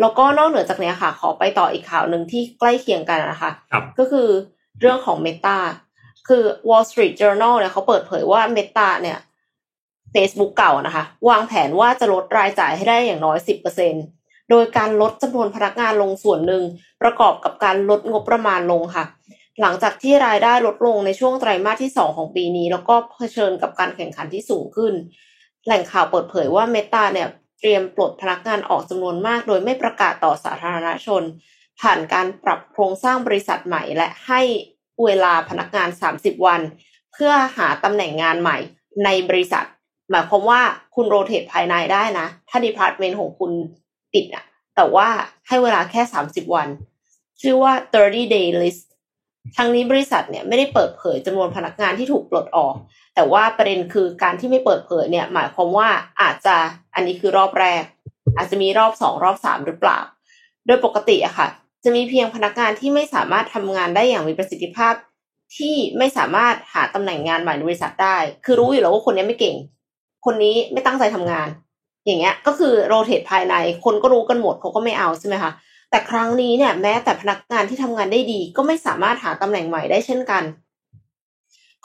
แล้วก็นอกเหนือจากนี้ค่ะ ขอไปต่ออีกข่าวหนึ่งที่ใกล้เคียงกันนะคะก็คือเรื่องของ Meta คือ Wall Street Journal เนี่ยเขาเปิดเผยว่า Meta เนี่ย Facebook เก่านะคะ วางแผนว่าจะลดรายจ่ายให้ได้อย่างน้อย 10%โดยการลดจำนวนพนักงานลงส่วนหนึ่ง ประกอบกับการลดงบประมาณลงค่ะ หลังจากที่รายได้ลดลงในช่วงไตรมาสที่ 2 ของปีนี้ แล้วก็เผชิญกับการแข่งขันที่สูงขึ้น แหล่งข่าวเปิดเผยว่า Meta เนี่ย เตรียมปลดพนักงานออกจำนวนมาก โดยไม่ประกาศต่อสาธารณชน ผ่านการปรับโครงสร้างบริษัทใหม่ และให้เวลาพนักงาน 30 วัน เพื่อหาตำแหน่งงานใหม่ในบริษัท หมายความว่าคุณ rotate ภายในได้นะ ถ้า department ของคุณติดอะแต่ว่าให้เวลาแค่ 30 วัน ชื่อว่า 30 day list ทั้งนี้บริษัทเนี่ยไม่ได้เปิดเผยจำนวนพนักงานที่ถูกปลดออกแต่ว่าประเด็นคือการที่ไม่เปิดเผยเนี่ย หมายความว่าอาจจะอันนี้คือรอบแรก อาจจะมีรอบสองรอบสามหรือเปล่า โดยปกติอะค่ะ จะมีเพียงพนักงานที่ไม่สามารถทำงานได้อย่างมีประสิทธิภาพ ที่ไม่สามารถหาตำแหน่งงานใหม่ในบริษัทได้ คือรู้อยู่แล้วว่าคนนี้ไม่เก่ง คนนี้ไม่ตั้งใจทำงาน อย่างเงี้ยก็คือโรเตทภายในคนก็รู้กันหมดเขาก็ไม่เอาใช่ไหมคะแต่ครั้งนี้เนี่ยแม้แต่พนักงานที่ทำงานได้ดี ก็ไม่สามารถหาตำแหน่งใหม่ได้เช่นกัน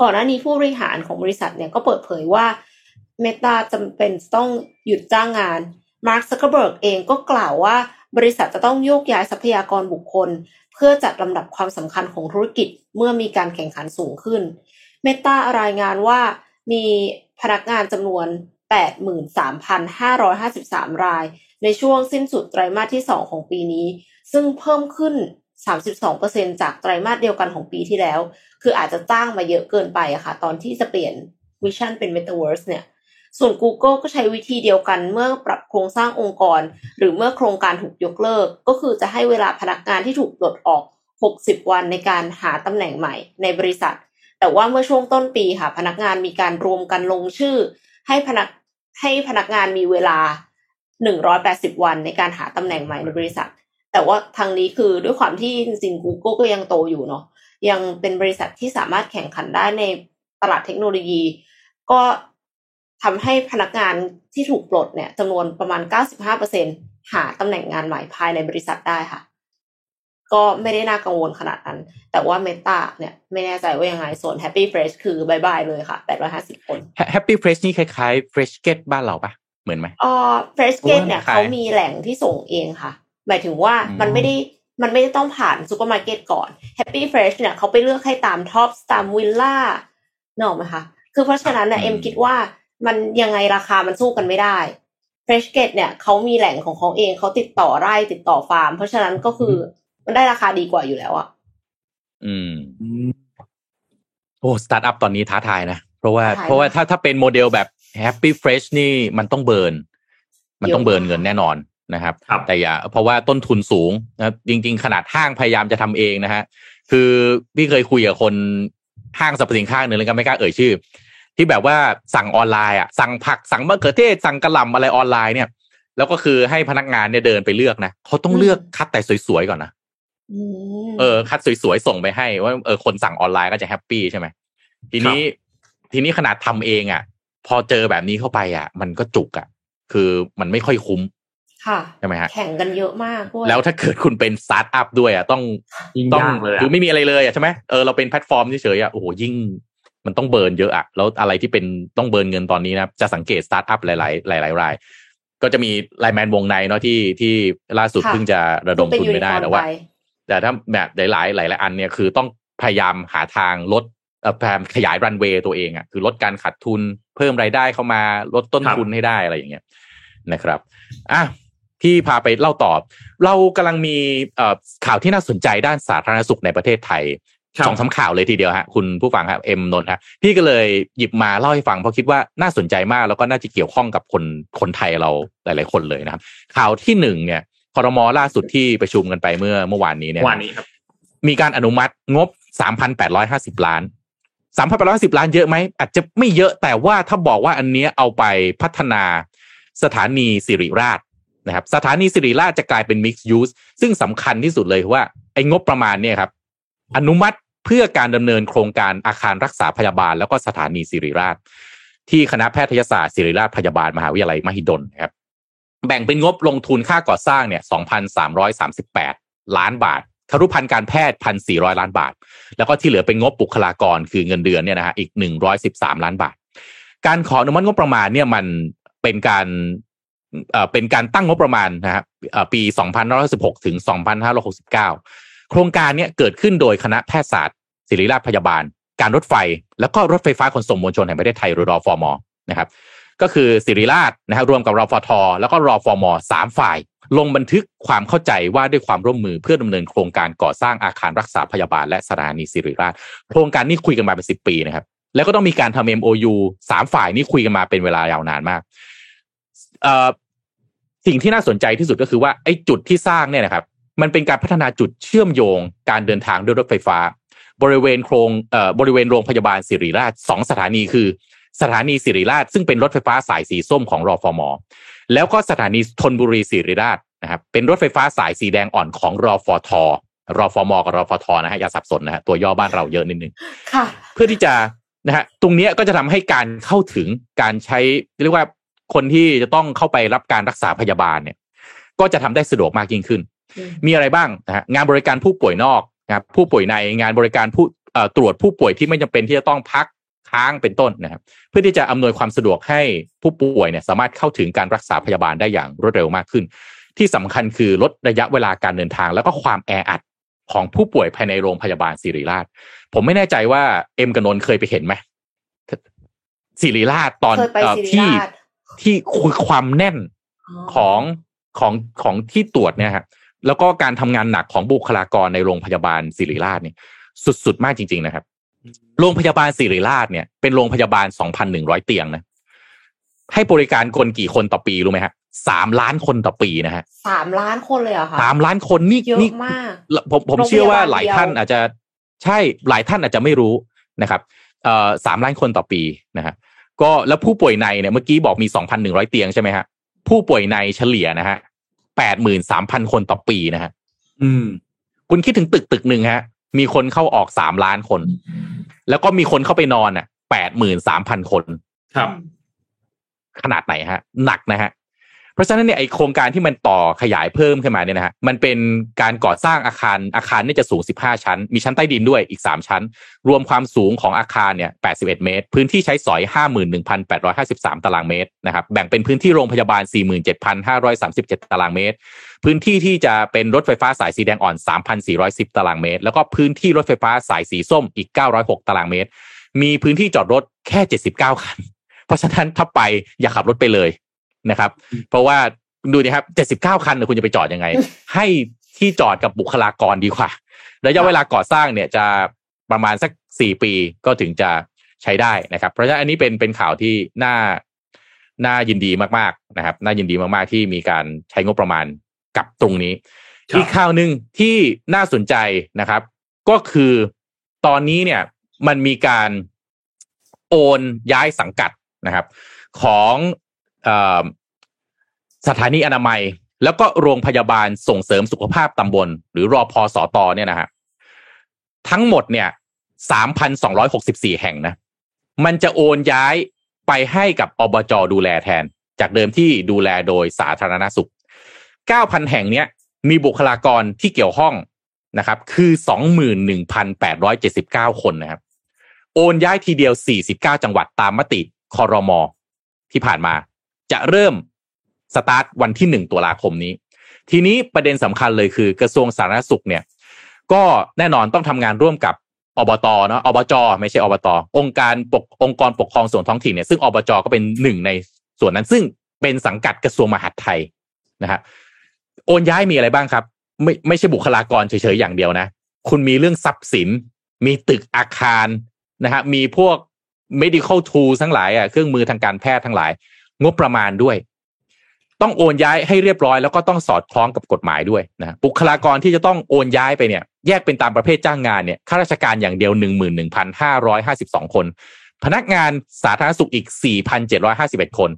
ก่อนหน้านี้ผู้บริหารของบริษัทเนี่ยก็เปิดเผยว่าMeta จำเป็นต้องหยุดจ้างงานมาร์คซักเคอร์เบิร์กเองก็กล่าวว่าบริษัทจะต้องโยกย้ายทรัพยากรบุคคล เพื่อจัดลำดับความสำคัญของธุรกิจเมื่อมีการแข่งขันสูงขึ้น Meta รายงานว่ามีพนักงานจำนวน 83,553 ราย ในช่วงสิ้นสุดไตรมาสที่ 2 ของปีนี้ ซึ่งเพิ่มขึ้น 32%จากไตรมาสเดียวกันของปีที่แล้ว คืออาจจะจ้างมาเยอะเกินไปอะค่ะ ตอนที่จะเปลี่ยนวิชั่นเป็น Metaverse เนี่ย ส่วน Google ก็ใช้วิธีเดียวกันเมื่อปรับโครงสร้างองค์กร หรือเมื่อโครงการถูกยกเลิก ก็คือจะให้เวลาพนักงานที่ถูกปลดออก 60 วันในการหาตำแหน่งใหม่ในบริษัท แต่ว่าเมื่อช่วงต้นปีค่ะ พนักงานมีการรวมกันลงชื่อ ให้พนักให้พนักงานมีเวลาหนึ่งร้อยแปดสิบวันในการหาตำแหน่งใหม่ในบริษัท แต่ว่าทางนี้คือด้วยความที่จริง Google ก็ยังโตอยู่เนาะ ยังเป็นบริษัทที่สามารถแข่งขันได้ในตลาดเทคโนโลยี ก็ทำให้พนักงานที่ถูกปลดเนี่ยจำนวนประมาณ 95%หาตำแหน่งงานใหม่ภายในบริษัทได้ค่ะ ก็ไม่ได้น่ากังวลขนาดนั้น แต่ว่าเมตาเนี่ยไม่แน่ใจว่ายังไง ส่วน Happy Fresh คือบายบายเลยค่ะ 850 คน Happy Fresh นี่คล้ายๆ Fresh Get บ้านเราปะเหมือนไหมอ๋อ Freshket เนี่ยเขามีแหล่งที่ส่งเองค่ะ หมายถึงว่ามันไม่ได้ มันไม่ได้ต้องผ่านซูเปอร์มาร์เก็ตก่อน Happy Fresh เนี่ยเขาไปเลือกให้ตาม Tops ตาม Villa เนอะใช่ไหมคะ คือเพราะฉะนั้นเนี่ยเอ็มคิดว่ามันยังไงราคามันสู้กันไม่ได้ Freshket เนี่ยเขามีแหล่งของเขาเองเขาติดต่อไร่ติดต่อฟาร์ม เพราะฉะนั้นก็คือมันได้ราคาดีกว่าอยู่แล้วอะอืมโอ้สตาร์ทอัพตอนนี้ท้าทายนะ เพราะว่าเพราะว่าถ้าถ้าเป็นโมเดลแบบHappyFresh นี่มันต้อง burn มันต้อง burn เงินแน่นอน นะครับแต่อย่าเพราะว่าต้นทุนสูงนะจริง ๆ ขนาดห้างพยายามจะทำเองนะฮะคือพี่เคยคุยกับคนห้างสรรพสินค้าหนึ่งเลยก็ไม่กล้าเอ่ยชื่อ ที่แบบว่าสั่งออนไลน์อะสั่งผักสั่งมะเขือเทศสั่งกระหล่ำอะไรออนไลน์เนี่ย แล้วก็คือให้พนักงานเนี่ยเดินไปเลือกนะเขาต้องเลือกคัดแต่สวยๆก่อนนะเออ คัดสวยๆส่งไปให้ว่าเออคนสั่งออนไลน์ก็จะ happy ใช่ไหมทีนี้ทีนี้ขนาดทำเองอะ พอเจอแบบนี้เข้าไปอะ มันก็จุกอะ คือมันไม่ค่อยคุ้ม ค่ะใช่ไหมฮะแข่งกันเยอะมากแล้วถ้าเกิดคุณเป็นสตาร์ทอัพด้วยอะต้องต้องคือไม่มีอะไรเลยอะใช่ไหมเออเราเป็นแพลตฟอร์มเฉยๆอะโอ้โหยิ่งมันต้อง burn เยอะอะแล้วอะไรที่เป็นต้อง burn เงินตอนนี้นะจะสังเกตสตาร์ทอัพหลายๆหลายๆรายก็จะมี LINE MAN Wongnai เนาะที่ที่ล่าสุดเพิ่งจะระดมทุนไม่ได้แต่ว่า แต่ถ้าแบบหลายๆหลายๆอันเนี่ยคือต้องพยายามหาทางลดพยายามขยายรันเวย์ตัวเองอะคือลดการขาดทุนเพิ่มรายได้เข้ามาลดต้นทุนให้ได้อะไรอย่างเงี้ยนะครับอะ ที่พาไปเล่าตอบ เรากำลังมีข่าวที่น่าสนใจด้านสาธารณสุขในประเทศไทยครับสองสามข่าวเลยทีเดียวฮะคุณผู้ฟังครับเอ็มนนท์ฮะพี่ก็เลยหยิบมาเล่าให้ฟังเพราะคิดว่าน่าสนใจมากแล้วก็น่าจะเกี่ยวข้องกับคนคนไทยเราหลาย ๆ คนเลยนะครับ ข่าวที่หนึ่งเนี่ยคอรมอล่าสุดที่ประชุมกันไปเมื่อเมื่อวานนี้เนี่ยวันนี้ครับมีการอนุมัติงบ3,850ล้าน3,850ล้านเยอะไหมอาจจะไม่เยอะแต่ว่าถ้าบอกว่าอันเนี้ยเอาไปพัฒนาสถานีสิริราช นะครับสถานีสิริราชจะกลายเป็น mixed use ซึ่งสำคัญที่สุดเลยว่าไอ้งบประมาณเนี่ยครับอนุมัติเพื่อการดำเนินโครงการอาคารรักษาพยาบาล แล้วก็สถานีสิริราช ที่คณะแพทยศาสตร์ศิริราชพยาบาลมหาวิทยาลัยมหิดลครับแบ่งเป็นงบลงทุนค่าก่อสร้างเนี่ย 2,338 ล้านบาทครุพันธ์การแพทย์ 1,400 ล้านบาท แล้วก็ที่เหลือเป็นงบบุคลากรคือเงินเดือนเนี่ยนะฮะอีก 113 ล้านบาท การขออนุมัติงบประมาณเนี่ยมันเป็นการ เป็นการตั้งงบประมาณนะครับปี 2516 ถึง 2569 โครงการเนี่ยเกิดขึ้นโดยคณะแพทยศาสตร์ศิริราชพยาบาล การรถไฟ แล้วก็รถไฟฟ้าขนส่งมวลชนแห่งประเทศไทยหรือรอฟอมนะครับ ก็คือศิริราชนะฮะรวมกับรอฟอทแล้วก็รอฟอมสามฝ่าย ลงบันทึกความเข้าใจว่าด้วยความร่วมมือเพื่อดำเนินโครงการก่อสร้างอาคารรักษาพยาบาลและสถานีศิริราช โครงการนี้คุยกันมาเป็นสิบปีนะครับ แล้วก็ต้องมีการทำ MOU สามฝ่ายนี้คุยกันมาเป็นเวลายาวนานมากเอ่อ สิ่งที่น่าสนใจที่สุดก็คือว่าไอ้จุดที่สร้างเนี่ยนะครับ มันเป็นการพัฒนาจุดเชื่อมโยงการเดินทางด้วยรถไฟฟ้า บริเวณโครงเอ่อบริเวณโรงพยาบาลศิริราชสองสถานีคือ สถานีศิริราช ซึ่งเป็นรถไฟฟ้าสายสีส้มของรอฟมแล้วก็สถานีธนบุรีศิริราชนะครับเป็นรถไฟฟ้าสายสีแดงอ่อนของรอฟทรอฟมกับรอฟทนะฮะอย่าสับสนนะฮะตัวย่อบ้านเราเยอะนิดนึงค่ะเพื่อที่จะนะฮะตรงเนี้ยก็จะทำให้การเข้าถึงการใช้เรียกว่า คนที่จะต้องเข้าไปรับการรักษาพยาบาลเนี่ย ก็จะทำได้สะดวกมากยิ่งขึ้นอืมมีอะไรบ้างนะฮะงานบริการผู้ป่วยนอกนะครับผู้ป่วยในงานบริการผู้เอ่อตรวจผู้ป่วยที่ไม่จำเป็นที่จะต้องพักค้างเป็นต้นนะครับ เพื่อที่จะอำนวยความสะดวกให้ผู้ป่วยเนี่ยสามารถเข้าถึงการรักษาพยาบาลได้อย่างรวดเร็วมากขึ้น ที่สำคัญคือลดระยะเวลาการเดินทาง แล้วก็ความแออัดของผู้ป่วยภายในโรงพยาบาลศิริราช ผมไม่แน่ใจว่าเอ็มกับนนท์เคยไปเห็นไหมศิริราชตอนเคยไปเอ่อศิริที่ราช ที่ความแน่นของของของที่ตรวจเนี่ยครับแล้วก็การทำงานหนักของบุคลากรในโรงพยาบาลศิริราชเนี่ยสุดๆ มากจริง ๆ นะครับ โรงพยาบาลศิริราชเนี่ยเป็นโรงพยาบาล2,100เตียงนะให้บริการคนกี่คนต่อปีรู้ไหมฮะสามล้านคนต่อปีนะฮะสามล้านคนเลยเหรอคะสามล้านคนนี่เยอะนี่มากผมผมโรงพยาบาลเชื่อว่าหลายท่านเดียวอาจจะใช่หลายท่านอาจจะไม่รู้นะครับเอ่อสามล้านคนต่อปีนะฮะ ก็แล้วผู้ป่วยในเนี่ยเมื่อกี้บอกมี 2,100 เตียงใช่ไหมฮะผู้ป่วยในเฉลี่ยนะฮะ83,000 คนต่อปีนะฮะอืม คุณคิดถึงตึกตึกหนึ่งฮะ มีคนเข้าออกสามล้านคน แล้วก็มีคนเข้าไปนอนอะแปดหมื่นสามพันคน ครับ ขนาดไหนฮะ หนักนะฮะ เพราะฉะนั้นเนี่ยไอโครงการที่มันต่อขยายเพิ่มขึ้นมาเนี่ยนะฮะมันเป็นการก่อสร้างอาคารอาคารเนี่ยจะสูง 15 ชั้น มีชั้นใต้ดินด้วยอีก 3 ชั้น รวมความสูงของอาคารเนี่ย 81 เมตร พื้นที่ใช้สอย 51,853 ตารางเมตรนะครับแบ่งเป็นพื้นที่โรงพยาบาล 47,537 ตารางเมตร พื้นที่ที่จะเป็นรถไฟฟ้าสายสีแดงอ่อน 3,410 ตารางเมตร แล้วก็พื้นที่รถไฟฟ้าสายสีส้มอีก 906 ตารางเมตร มีพื้นที่จอดรถแค่ 79 คัน เพราะฉะนั้นถ้าไปอย่าขับรถไปเลย นะครับ เพราะว่าดูนะครับ 79 คันเนี่ยคุณจะไปจอดยังไง ให้ที่จอดกับบุคลากรดีกว่า ระยะเวลาก่อสร้างเนี่ยจะประมาณสัก 4 ปีก็ถึงจะใช้ได้นะครับ เพราะฉะนั้นอันนี้เป็นเป็นข่าวที่น่าน่ายินดีมากๆนะครับ น่ายินดีมากๆที่มีการใช้งบประมาณกับตรงนี้ครับอีกข่าวหนึ่งที่น่าสนใจนะครับ ก็คือตอนนี้เนี่ยมันมีการโอนย้ายสังกัดนะครับ ของเออ สถานีอนามัย แล้วก็โรงพยาบาลส่งเสริมสุขภาพตำบล หรือรอพอสอตอเนี่ยนะฮะทั้งหมดเนี่ยสามพันสองร้อยหกสิบสี่แห่งนะ มันจะโอนย้ายไปให้กับอบจดูแลแทน จากเดิมที่ดูแลโดยสาธารณสุข9,000แห่งเนี้ย มีบุคลากรที่เกี่ยวข้องนะครับ คือ21,879คนนะครับ โอนย้ายทีเดียว49จังหวัดตามมติคอรมอที่ผ่านมา จะเริ่มสตาร์ทวันที่1ตุลาคมนี้ ทีนี้ประเด็นสำคัญเลยคือกระทรวงสาธารณสุขเนี่ย ก็แน่นอนต้องทำงานร่วมกับอบตเนาะอบจไม่ใช่อบตองค์การปกองค์กรปกครองส่วนท้องถิ่นเนี่ยซึ่งอบจก็เป็นหนึ่งในส่วนนั้น ซึ่งเป็นสังกัดกระทรวงมหาดไทยนะฮะโอนย้ายมีอะไรบ้างครับ ไม่ไม่ใช่บุคลากรเฉยๆอย่างเดียวนะ คุณมีเรื่องทรัพย์สิน มีตึกอาคารนะฮะมีพวก medical tools ทั้งหลายอะเครื่องมือทางการแพทย์ทั้งหลาย งบประมาณด้วย ต้องโอนย้ายให้เรียบร้อยแล้วก็ต้องสอดคล้องกับกฎหมายด้วยนะบุคลากรที่จะต้องโอนย้ายไปเนี่ย แยกเป็นตามประเภทจ้างงานเนี่ยข้าราชการอย่างเดียวหนึ่งหมื่นหนึ่งพันห้าร้อยห้าสิบสองคน พนักงานสาธารณสุขอีกสี่พันเจ็ดร้อยห้าสิบเอ็ดคน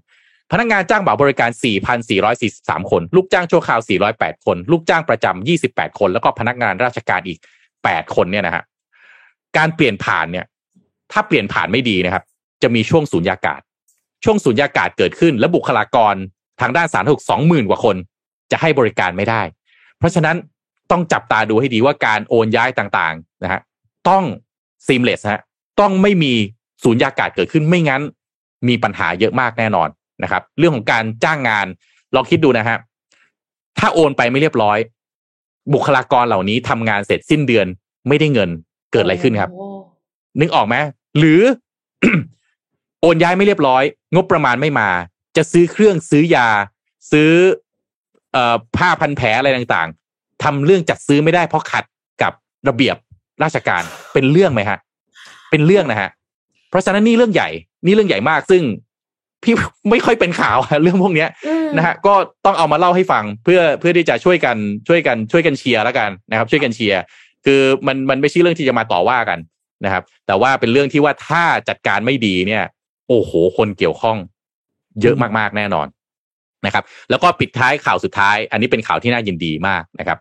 พนักงานจ้างบ่าวบริการ 4,443 คน ลูกจ้างชั่วคราว 408 คน ลูกจ้างประจำ28 คน แล้วก็พนักงานราชการอีก 8 คนเนี่ยนะฮะการเปลี่ยนผ่านเนี่ย ถ้าเปลี่ยนผ่านไม่ดีนะครับ จะมีช่วงสูญญากาศ ช่วงสูญญากาศเกิดขึ้น และบุคลากรทางด้านสาธารณสุขสองหมื่นกว่าคน จะให้บริการไม่ได้ เพราะฉะนั้นต้องจับตาดูให้ดีว่าการโอนย้ายต่างๆนะฮะต้อง seamless ฮะต้องไม่มีสูญญากาศเกิดขึ้นไม่งั้น มีปัญหาเยอะมากแน่นอนนะครับ เรื่องของการจ้างงานลองคิดดูนะฮะถ้าโอนไปไม่เรียบร้อย บุคลากรเหล่านี้ทำงานเสร็จสิ้นเดือนไม่ได้เงินเกิดอะไรขึ้นครับโอ้นึกออกไหมหรือ โอนย้ายไม่เรียบร้อย งบประมาณไม่มา จะซื้อเครื่องซื้อยา ซื้อเอ่อผ้าพันแผลอะไรต่างๆทำเรื่องจัดซื้อไม่ได้เพราะขัดกับระเบียบราชการเป็นเรื่องไหมฮะ เป็นเรื่องนะฮะ เพราะฉะนั้นนี่เรื่องใหญ่ นี่เรื่องใหญ่มากซึ่งพี่ไม่ค่อยเป็นข่าวอะเรื่องพวกเนี้ยอืมนะฮะก็ต้องเอามาเล่าให้ฟังเพื่อเพื่อที่จะช่วยกันช่วยกันช่วยกันเชียร์แล้วกันนะครับ ช่วยกันเชียร์คือมันมันไม่ใช่เรื่องที่จะมาต่อว่ากันนะครับ แต่ว่าเป็นเรื่องที่ว่าถ้าจัดการไม่ดีเนี่ย โอ้โห คนเกี่ยวข้องเยอะมากๆแน่นอนนะครับ แล้วก็ปิดท้ายข่าวสุดท้าย อันนี้เป็นข่าวที่น่ายินดีมากนะครับ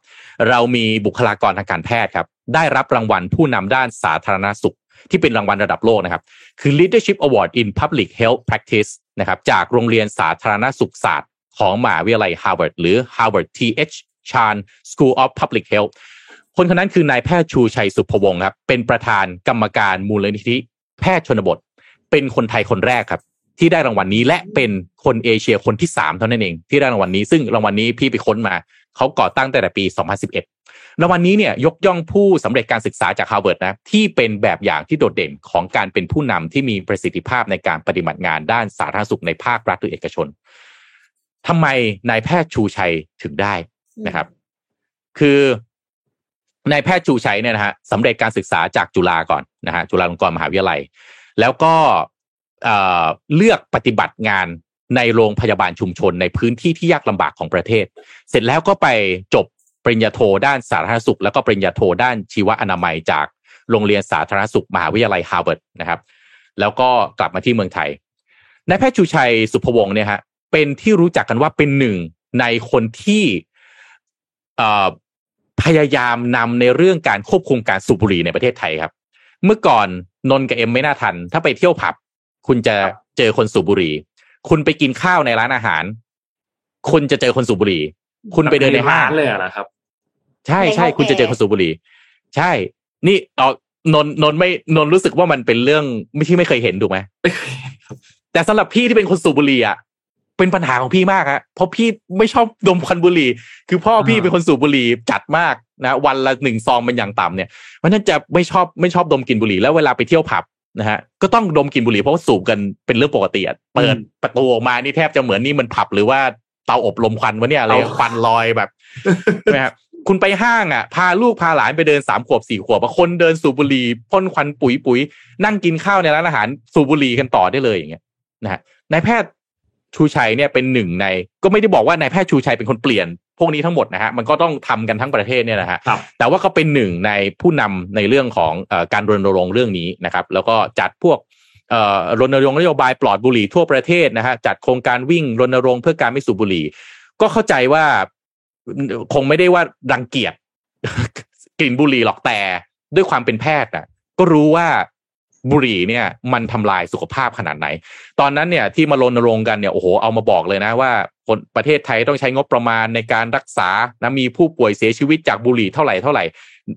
เรามีบุคลากรทางการแพทย์ครับ ได้รับรางวัลผู้นำด้านสาธารณสุข ที่เป็นรางวัลระดับโลกนะครับ คือ Leadership Award in Public Health Practice นะครับ จากโรงเรียนสาธารณสุขศาสตร์ ของมหาวิทยาลัย Harvard หรือ Harvard T.H. Chan School of Public Health คนคนนั้นคือนายแพทย์ชูชัยสุภวงศ์ครับ เป็นประธานกรรมการมูลนิธิแพทย์ชนบท เป็นคนไทยคนแรกครับ ที่ได้รางวัลนี้และเป็นคนเอเชียคนที่สามเท่านั้นเองที่ได้รางวัลนี้ ซึ่งรางวัลนี้พี่ไปค้นมาเขาก่อตั้งตั้งแต่ปี 2011 รางวัลนี้เนี่ยยกย่องผู้สำเร็จการศึกษาจากฮาร์วาร์ดนะที่เป็นแบบอย่างที่โดดเด่นของการเป็นผู้นำที่มีประสิทธิภาพในการปฏิบัติงานด้านสาธารณสุขในภาครัฐหรือเอกชนทำไมนายแพทย์ชูชัยถึงได้นะครับ คือนายแพทย์ชูชัยเนี่ยนะฮะสำเร็จการศึกษาจากจุฬาก่อนนะฮะจุฬาลงกรณ์มหาวิทยาลัย แล้วก็เลือกปฏิบัติงานในโรงพยาบาลชุมชนในพื้นที่ที่ยากลำบากของประเทศ เสร็จแล้วก็ไปจบปริญญาโทด้านสาธารณสุข แล้วก็ปริญญาโทด้านชีวอนามัยจากโรงเรียนสาธารณสุขมหาวิทยาลัยฮาร์วาร์ดนะครับ แล้วก็กลับมาที่เมืองไทยนายแพทย์ชูชัยศุภวงศ์เนี่ยฮะเป็นที่รู้จักกันว่าเป็นหนึ่งในคนที่พยายามนำในเรื่องการควบคุมการสูบบุหรี่ในประเทศไทยครับ เมื่อก่อนนนท์กับเอ็มไม่น่าทัน ถ้าไปเที่ยวผับ คุณจะเจอคนสูบบุหรี่ คุณไปกินข้าวในร้านอาหาร คุณจะเจอคนสูบบุหรี่ คุณไปเดินในห้างเลยเหรอครับ ใช่ใช่ในห้องคุณจะเจอแอร์คนสูบบุหรี่ ใช่ นี่เออนนท์นนท์ไม่นนท์รู้สึกว่ามันเป็นเรื่องไม่ที่ไม่เคยเห็นถูกไหมไม่เคยเห็นครับแต่สำหรับพี่ที่เป็นคนสูบบุหรี่อะเป็นปัญหาของพี่มากฮะเพราะพี่ไม่ชอบดมควันบุหรี่ คือพ่อพี่เป็นคนสูบบุหรี่จัดมาก นะวันละหนึ่งซองเป็นอย่างต่ำเนี่ยเพราะฉะนั้นจะไม่ชอบไม่ชอบดมกลินบุหรี่แล้วเวลาไปเที่ยวผับนะฮะก็ต้องดมกลินบุหรี่เพราะว่าสูบกันเป็นเรื่องปกติอะเปิดประตูออกมานี่แทบจะเหมือนนี่มันผับหรือว่าเตาอบลมควันวะเนี่ยอะไรควันลอยแบบใช่ไหมครับคุณไปห้างอะ พาลูกพาหลานไปเดินสามขวบสี่ขวบอะคนเดินสูบบุหรี่พ่นควันปุ๋ยปุ๋ยนั่งกินข้าวในร้านอาหารสูบบุหรี่กันต่อได้เลยอย่างเงี้ยนะฮะนายแพทย์ ชูชัยเนี่ยเป็นหนึ่งใน ก็ไม่ได้บอกว่านายแพทย์ชูชัยเป็นคนเปลี่ยน พวกนี้ทั้งหมดนะฮะมันก็ต้องทำกันทั้งประเทศเนี่ยนะฮะครับแต่ว่าก็เป็นหนึ่งในผู้นำในเรื่องของเออการรณรงค์เรื่องนี้นะครับ แล้วก็จัดพวกเอ่อรณรงค์นโยบายปลอดบุหรี่ทั่วประเทศนะฮะจัดโครงการวิ่งรณรงค์เพื่อการไม่สูบบุหรี่ ก็เข้าใจว่าคงไม่ได้ว่ารังเกียจกลิ่นบุหรี่หรอกแต่ด้วยความเป็นแพทย์น่ะก็รู้ว่า บุหรี่เนี่ยมันทำลายสุขภาพขนาดไหน ตอนนั้นเนี่ยที่มารณรงค์กันเนี่ยโอ้โหเอามาบอกเลยนะว่าคนประเทศไทยต้องใช้งบประมาณในการรักษานะมีผู้ป่วยเสียชีวิตจากบุหรี่เท่าไหร่เท่าไหร่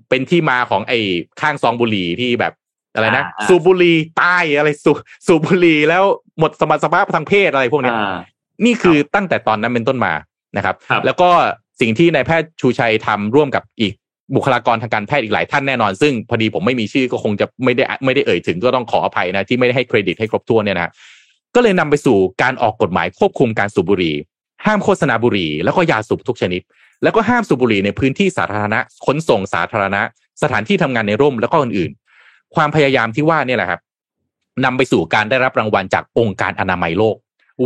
เป็นที่มาของไอ้ข้างซองบุหรี่ที่แบบอะไรนะอ่าอ่าสูบบุหรี่ตายอะไรสูบสูบบุหรี่แล้วหมดสมรรถภาพทางเพศอะไรพวกเนี้ยอ่านี่คือตั้งแต่ตอนนั้นเป็นต้นมานะครับครับแล้วก็สิ่งที่นายแพทย์ชูชัยทำร่วมกับอีก บุคลากรทางการแพทย์อีกหลายท่านแน่นอน ซึ่งพอดีผมไม่มีชื่อก็คงจะไม่ได้ไม่ได้เอ่ยถึงก็ต้องขออภัยนะที่ไม่ได้ให้เครดิตให้ครบถ้วนเนี่ยนะก็เลยนำไปสู่การออกกฎหมายควบคุมการสูบบุหรี่ ห้ามโฆษณาบุหรี่ แล้วก็ยาสูบทุกชนิด แล้วก็ห้ามสูบบุหรี่ในพื้นที่สาธารณะขนส่งสาธารณะ สถานที่ทำงานในร่มแล้วก็อื่นๆ ความพยายามที่ว่าเนี่ยแหละครับนำไปสู่การได้รับรางวัลจากองค์การอนามัยโลก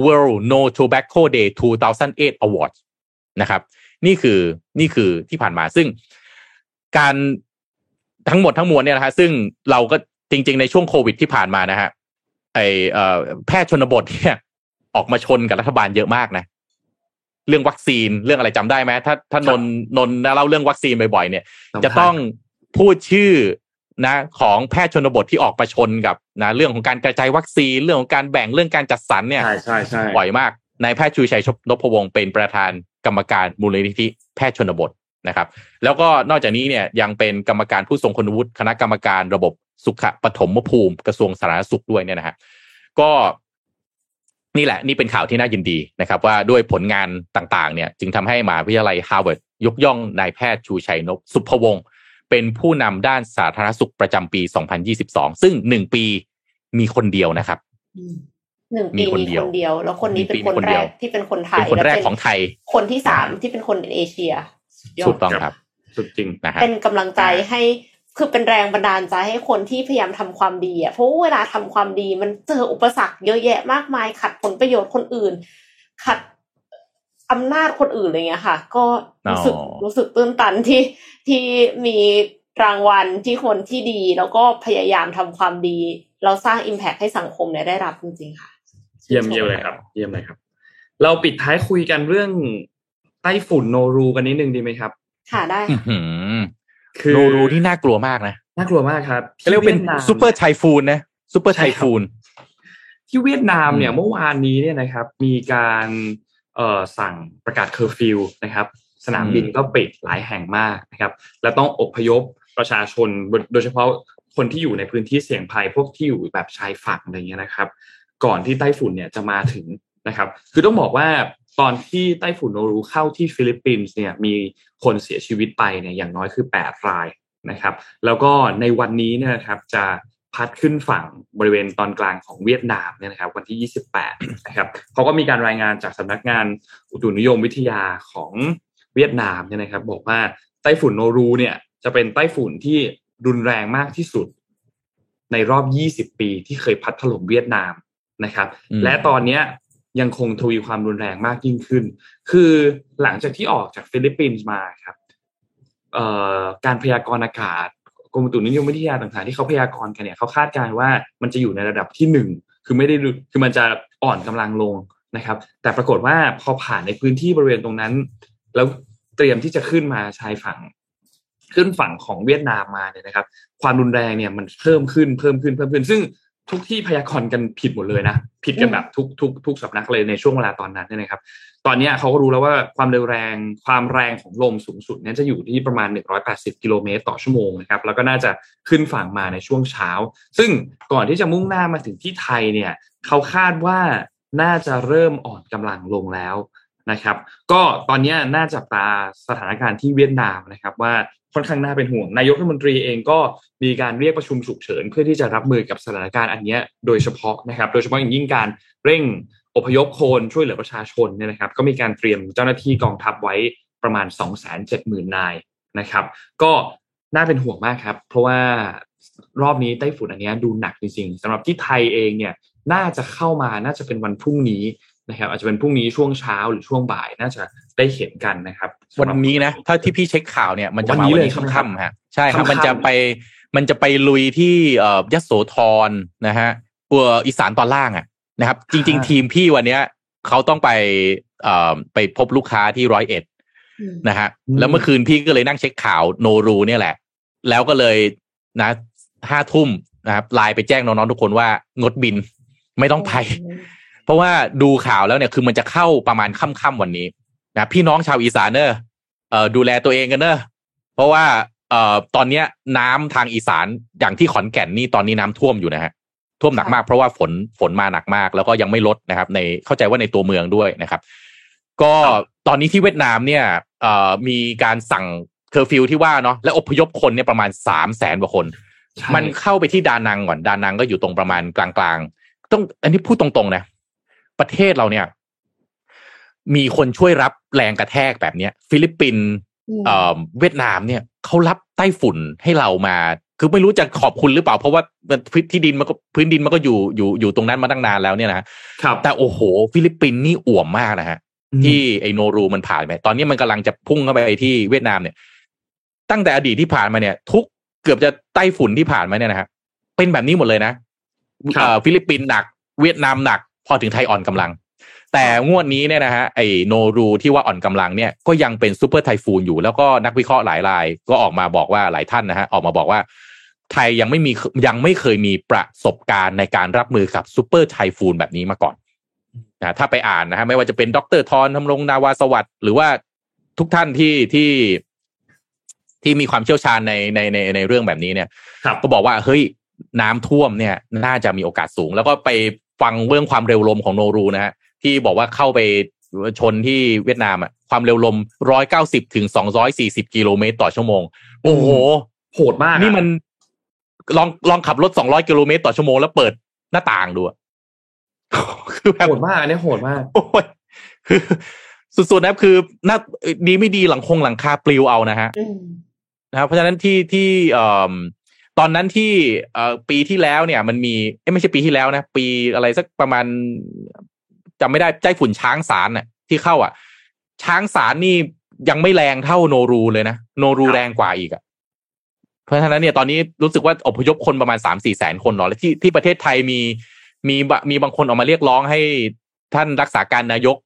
World No Tobacco Day 2008 Awards นะครับ นี่คือนี่คือที่ผ่านมาซึ่ง การทั้งหมดทั้งมวลเนี่ยนะฮะซึ่งเราก็จริง ๆ ในช่วงโควิดที่ผ่านมานะฮะไอเอ่อแพทย์ชนบทเนี่ยออกมาชนกับรัฐบาลเยอะมากนะ เรื่องวัคซีนเรื่องอะไรจำได้ไหมถ้าถ้านนนนเล่าเรื่องวัคซีนบ่อยๆ เนี่ย จะต้องพูดชื่อนะ ของแพทย์ชนบทที่ออกมาชนกับนะ เรื่องของการกระจายวัคซีนเรื่องของการแบ่งเรื่องการจัดสรรเนี่ยใช่ใช่ใช่บ่อยมากนายแพทย์ชูชัยนพวงศ์เป็นประธานกรรมการมูลนิธิแพทย์ชนบท นะครับ แล้วก็นอกจากนี้เนี่ยยังเป็นกรรมการผู้ทรงคุณวุฒิคณะกรรมการระบบสุขปฐมภูมิกระทรวงสาธารณสุขด้วยเนี่ยนะฮะก็นี่แหละนี่เป็นข่าวที่น่ายินดีนะครับ ว่าด้วยผลงานต่างๆ เนี่ย จึงทำให้มหาวิทยาลัยฮาร์วาร์ดยกย่องนายแพทย์ชูชัยนพสุภวงศ์เป็นผู้นำด้านสาธารณสุขประจำปี 2022 ซึ่งหนึ่งปีมีคนเดียวนะครับหนึ่งปีมีมีคนเดียวคนเดียว แล้วคนนี้เป็นคนแรกที่เป็นคนไทย หนึ่งปีมีคนเดียว เป็นคนแรกและของไทย คนที่สามที่เป็นคนเอเชียสุดยอด ถูกต้องครับสุดจริงนะฮะเป็นกำลังใจให้คือเป็นแรงบันดาลใจให้คนที่พยายามทำความดีอะเพราะว่าเวลาทำความดีมันเจออุปสรรคเยอะแยะมากมาย ขัดผลประโยชน์คนอื่น ขัดอำนาจคนอื่นอะไรเงี้ยค่ะ ก็รู้สึกอ๋อรู้สึกตื้นตันที่ที่มีรางวัลที่คนที่ดี แล้วก็พยายามทำความดี เราสร้างอิมแพคให้สังคมเนี่ยได้รับจริงๆค่ะ เยี่ยมเยี่ยมเลยครับ เยี่ยมเลยครับ เราปิดท้ายคุยกันเรื่อง ไต้ฝุ่นโนรูกันนิดนึงดีไหมครับ ค่ะได้อื้อค่ะหือคือโนรูที่น่ากลัวมากนะน่ากลัวมากครับเรียกว่าเป็นที่เวียดนาม super typhoon นะ super typhoon ที่เวียดนามเนี่ยอืมเมื่อวานนี้เนี่ยนะครับ มีการเอ่อสั่งประกาศเคอร์ฟิวนะครับ สนามบินก็ปิดหลายแห่งมากนะครับ และต้องอพยพประชาชนโดยเฉพาะคนที่อยู่ในพื้นที่เสี่ยงภัยพวกที่อยู่แบบชายฝั่งอะไรเงี้ยนะครับ ก่อนที่ไต้ฝุ่นเนี่ยจะมาถึงนะครับ คือต้องบอกว่า ตอนที่ไต้ฝุ่นโนรูเข้าที่ฟิลิปปินส์เนี่ยมีคนเสียชีวิตไปเนี่ยอย่างน้อยคือ 8 รายนะครับ แล้วก็ในวันนี้เนี่ยนะครับจะพัดขึ้นฝั่งบริเวณตอนกลางของเวียดนามเนี่ยนะครับวันที่ 28 นะครับเขาก็มีการรายงานจากสำนักงานอุตุนิยมวิทยาของเวียดนามเนี่ยนะครับ บอกว่าไต้ฝุ่นโนรูเนี่ยจะเป็นไต้ฝุ่นที่รุนแรงมากที่สุด ในรอบ 20 ปีที่เคยพัดถล่มเวียดนามนะครับอืมและตอนเนี้ ยยังคงทวีความรุนแรงมากยิ่งขึ้น คือหลังจากที่ออกจากฟิลิปปินส์มาครับการพยากรณ์อากาศกรมอุตุนิยมวิทยาต่างๆที่เขาพยากรณ์กันเนี่ยเขาคาดการณ์ว่ามันจะอยู่ในระดับที่หนึ่งคือไม่ได้คือมันจะอ่อนกำลังลงนะครับ แต่ปรากฏว่าพอผ่านในพื้นที่บริเวณตรงนั้น แล้วเตรียมที่จะขึ้นมาชายฝั่ง ขึ้นฝั่งของเวียดนามมาเนี่ยนะครับ ความรุนแรงเนี่ยมันเพิ่มขึ้นเพิ่มขึ้นเพิ่มขึ้น ซึ่ง ทุกที่พยากรณ์กันผิดหมดเลยนะผิดกันแบบทุกทุกทุกสำนักเลยในช่วงเวลาตอนนั้นเนี่ยนะครับ ตอนเนี้ยเขาก็รู้แล้วว่าความเร็วแรงความแรงของลมสูงสุดเนี่ยจะอยู่ที่ประมาณ 180 กิโลเมตรต่อชั่วโมงนะครับแล้วก็น่าจะขึ้นฝั่งมาในช่วงเช้า ซึ่งก่อนที่จะมุ่งหน้ามาถึงที่ไทยเนี่ยเขาคาดว่าน่าจะเริ่มอ่อนกำลังลงแล้วนะครับ ก็ตอนเนี้ยน่าจับตาสถานการณ์ที่เวียดนามนะครับ ว่า ค่อนข้างน่าเป็นห่วง นายกรัฐมนตรีเองก็มีการเรียกประชุมฉุกเฉิน เพื่อที่จะรับมือกับสถานการณ์อันนี้โดยเฉพาะนะครับ โดยเฉพาะอย่างยิ่งการเร่งอพยพคนช่วยเหลือประชาชนเนี่ยนะครับ ก็มีการเตรียมเจ้าหน้าที่กองทัพไว้ประมาณ 2 7 0 0 0 0นายนะครับ ก็น่าเป็นห่วงมากครับ เพราะว่ารอบนี้ไต้ฝุ่นอันนี้ดูหนักจริงๆสำหรับที่ไทยเองเนี่ยน่าจะเข้ามาน่าจะเป็นวันพรุ่งนี้ นะครับ อาจจะเป็นพรุ่งนี้ช่วงเช้าหรือช่วงบ่ายน่าจะได้เห็นกันนะครับสำหวัรับนนี้นะถ้าที่พี่เช็คข่าวเนี่ยมันจะมาวันนี้วันเลยนี้ใช่ไหมครับค่ำๆฮะใช่ครับค่ำๆมันจะไปมันจะไปลุยที่เอ่อยโสธรนะฮะตัวอีสานตอนล่างอะนะครับ จริง ๆ ทีมพี่วันเนี้ยเขาต้องไปเอ่อไปพบลูกค้าที่ร้อยเอ็ดอืมนะฮะอืมแล้วเมื่อคืนพี่ก็เลยนั่งเช็คข่าวโนรูเนี่ยแหละ แล้วก็เลยนะห้าทุ่มนะครับไลน์ไปแจ้งน้องๆทุกคนว่างดบินไม่ต้องไป เพราะว่าดูข่าวแล้วเนี่ยคือมันจะเข้าประมาณค่ำๆวันนี้นะพี่น้องชาวอีสานเนอะเอ่อดูแลตัวเองกันเนอะเพราะว่าเอ่อตอนเนี้ยน้ำทางอีสานอย่างที่ขอนแก่นนี่ตอนนี้น้ำท่วมอยู่นะฮะท่วมหนักมากเพราะว่าฝนฝนมาหนักมาก แล้วก็ยังไม่ลดนะครับ ในเข้าใจว่าในตัวเมืองด้วยนะครับ ก็ตอนนี้ที่เวียดนามเนี่ยเอ่อมีการสั่งเคอร์ฟิวที่ว่าเนาะและอพยพคนเนี่ยประมาณสามแสนกว่าคนใช่มันเข้าไปที่ดานังก่อนดานังก็อยู่ตรงประมาณกลางๆ ต้องอันนี้พูดตรงๆนะ ประเทศเราเนี่ย มีคนช่วยรับแรงกระแทกแบบเนี้ย ฟิลิปปินส์อืมเอ่อเวียดนามเนี่ยเขารับไต้ฝุ่นให้เรามา คือไม่รู้จะขอบคุณหรือเปล่า เพราะว่าพื้นที่ดินมันก็พื้นดินมันก็อยู่อยู่อยู่ตรงนั้นมาตั้งนานแล้วเนี่ยนะครับแต่โอ้โห ฟิลิปปินส์นี่อ่วมมากนะฮะที่ไอโนรูมันผ่านไปตอนนี้มันกำลังจะพุ่งเข้าไปที่เวียดนามเนี่ย ตั้งแต่อดีตที่ผ่านมาเนี่ย ทุกเกือบจะไต้ฝุ่นที่ผ่านมาเนี่ยนะฮะเป็นแบบนี้หมดเลยนะครับเอ่อฟิลิปปินส์หนัก เวียดนามหนัก พอถึงไทยอ่อนกำลัง แต่งวดนี้เนี่ยนะฮะไอโนรูที่ว่าอ่อนกำลังเนี่ยก็ยังเป็น super typhoon อยู่แล้วก็นักวิเคราะห์หลายราย ก็ออกมาบอกว่าหลายท่านนะฮะออกมาบอกว่า ไทยยังไม่มียังไม่เคยมีประสบการณ์ในการรับมือกับ super typhoon แบบนี้มาก่อนนะถ้าไปอ่านนะฮะไม่ว่าจะเป็นดรทอนทำรงนาวาสวัสดิ์หรือว่าทุกท่านที่ที่ที่มีความเชี่ยวชาญในในในในเรื่องแบบนี้เนี่ยครับก็บอกว่าเฮ้ยน้ำท่วมเนี่ย น่าจะมีโอกาสสูง แล้วก็ไป ฟังเรื่องความเร็วลมของโนรูนะฮะที่บอกว่าเข้าไปชนที่เวียดนามอะความเร็วลมร้อยเก้าสิบถึงสองร้อยสี่สิบกิโลเมตรต่อชั่วโมง โอ้โห โหดมากอะนี่มันลองลองขับรถสองร้อยกิโลเมตรต่อชั่วโมงแล้วเปิดหน้าต่างดูอะคือแบบโหดมากอันนี้โหดมากโอ้ยคือสุดๆนะครับคือน่าดีไม่ดีหลังคงหลังคาปลิวเอานะฮะอืมนะครับเพราะฉะนั้นที่ที่เอ่อ ตอนนั้นที่เอ่อปีที่แล้วเนี่ย มันมีเอ้ยไม่ใช่ปีที่แล้วนะ ปีอะไรสักประมาณจำไม่ได้ใจฝุ่นช้างสารน่ะ ที่เข้าอะ ช้างสารนี่ยังไม่แรงเท่าโนรูเลยนะโนรูครับแรงกว่าอีกอะเพราะฉะนั้นเนี่ยตอนนี้รู้สึกว่าอพยพคนประมาณสามสี่แสนคนเนาะและที่ที่ประเทศไทยมีมีบะมีบางคนออกมาเรียกร้องให้ท่านรักษาการนายก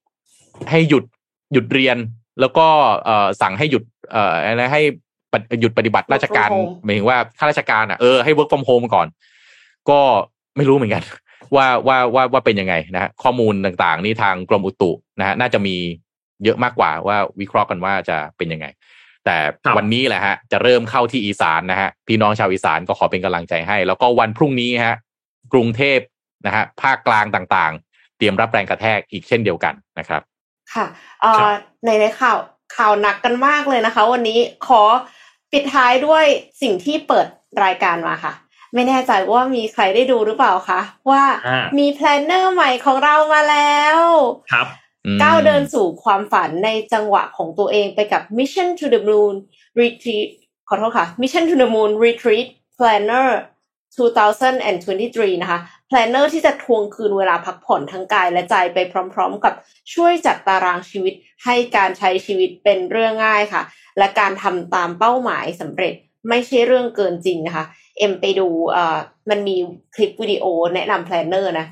ให้หยุดหยุดเรียน แล้วก็เอ่อสั่งให้หยุด เอ่ออะไรให้ปฏิ หยุดปฏิบัติราชการ Work from home หมายถึงว่าข้าราชการอะเออให้ work from home ก่อน ก็ไม่รู้เหมือนกัน ว่าว่าว่าว่าเป็นยังไงนะฮะข้อมูลต่างๆ นี่ทางกรมอุตุนะฮะน่าจะมีเยอะมากกว่าว่าวิเคราะห์กันว่าจะเป็นยังไง แต่ครับวันนี้แหละฮะ จะเริ่มเข้าที่อีสานนะฮะพี่น้องชาวอีสานก็ขอเป็นกำลังใจให้ แล้วก็วันพรุ่งนี้ฮะ กรุงเทพนะฮะภาคกลางต่างๆ เตรียมรับแรงกระแทกอีกเช่นเดียวกันนะครับ ค่ะเอ่อในในข่าวข่าวหนักกันมากเลยนะคะ วันนี้ขอ ปิดท้ายด้วยสิ่งที่เปิดรายการมาค่ะ ไม่แน่ใจว่ามีใครได้ดูหรือเปล่าคะว่าอ่ามีแพลนเนอร์ใหม่ของเรามาแล้วครับอืมก้าวเดินสู่ความฝันในจังหวะของตัวเองไปกับ Mission to the Moon Retreat ขอโทษค่ะ Mission to the Moon Retreat Planner 2023 นะคะ Planner ที่จะทวงคืนเวลาพักผ่อนทั้งกายและใจไปพร้อม ๆ กับช่วยจัดตารางชีวิตให้การใช้ชีวิตเป็นเรื่องง่ายค่ะ และการทำตามเป้าหมายสำเร็จไม่ใช่เรื่องเกินจริงนะคะ เอ็มไปดูเอ่อมันมีคลิปวิดีโอแนะนำ Planner นะ